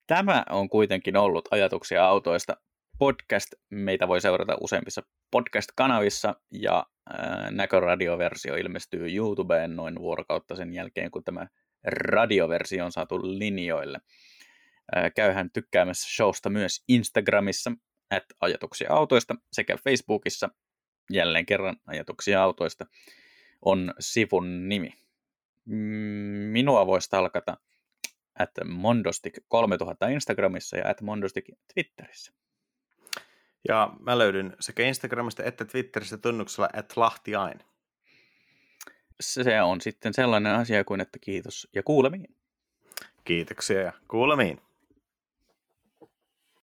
A: Tämä on kuitenkin ollut ajatuksia autoista podcast. Meitä voi seurata useimmissa podcast-kanavissa ja äh, näköradioversio ilmestyy YouTubeen noin vuorokautta sen jälkeen, kun tämä radioversio on saatu linjoille. Käyhän tykkäämässä showsta myös Instagramissa, at ajatuksia autoista, sekä Facebookissa, jälleen kerran ajatuksia autoista, on sivun nimi. Minua voisi talkata at Mondostik 3000 Instagramissa ja at Mondostik Twitterissä.
B: Ja mä löydyn sekä Instagramista että Twitterissä tunnuksella at lahtiain.
A: Se on sitten sellainen asia kuin, että kiitos ja kuulemiin.
B: Kiitoksia ja kuulemiin.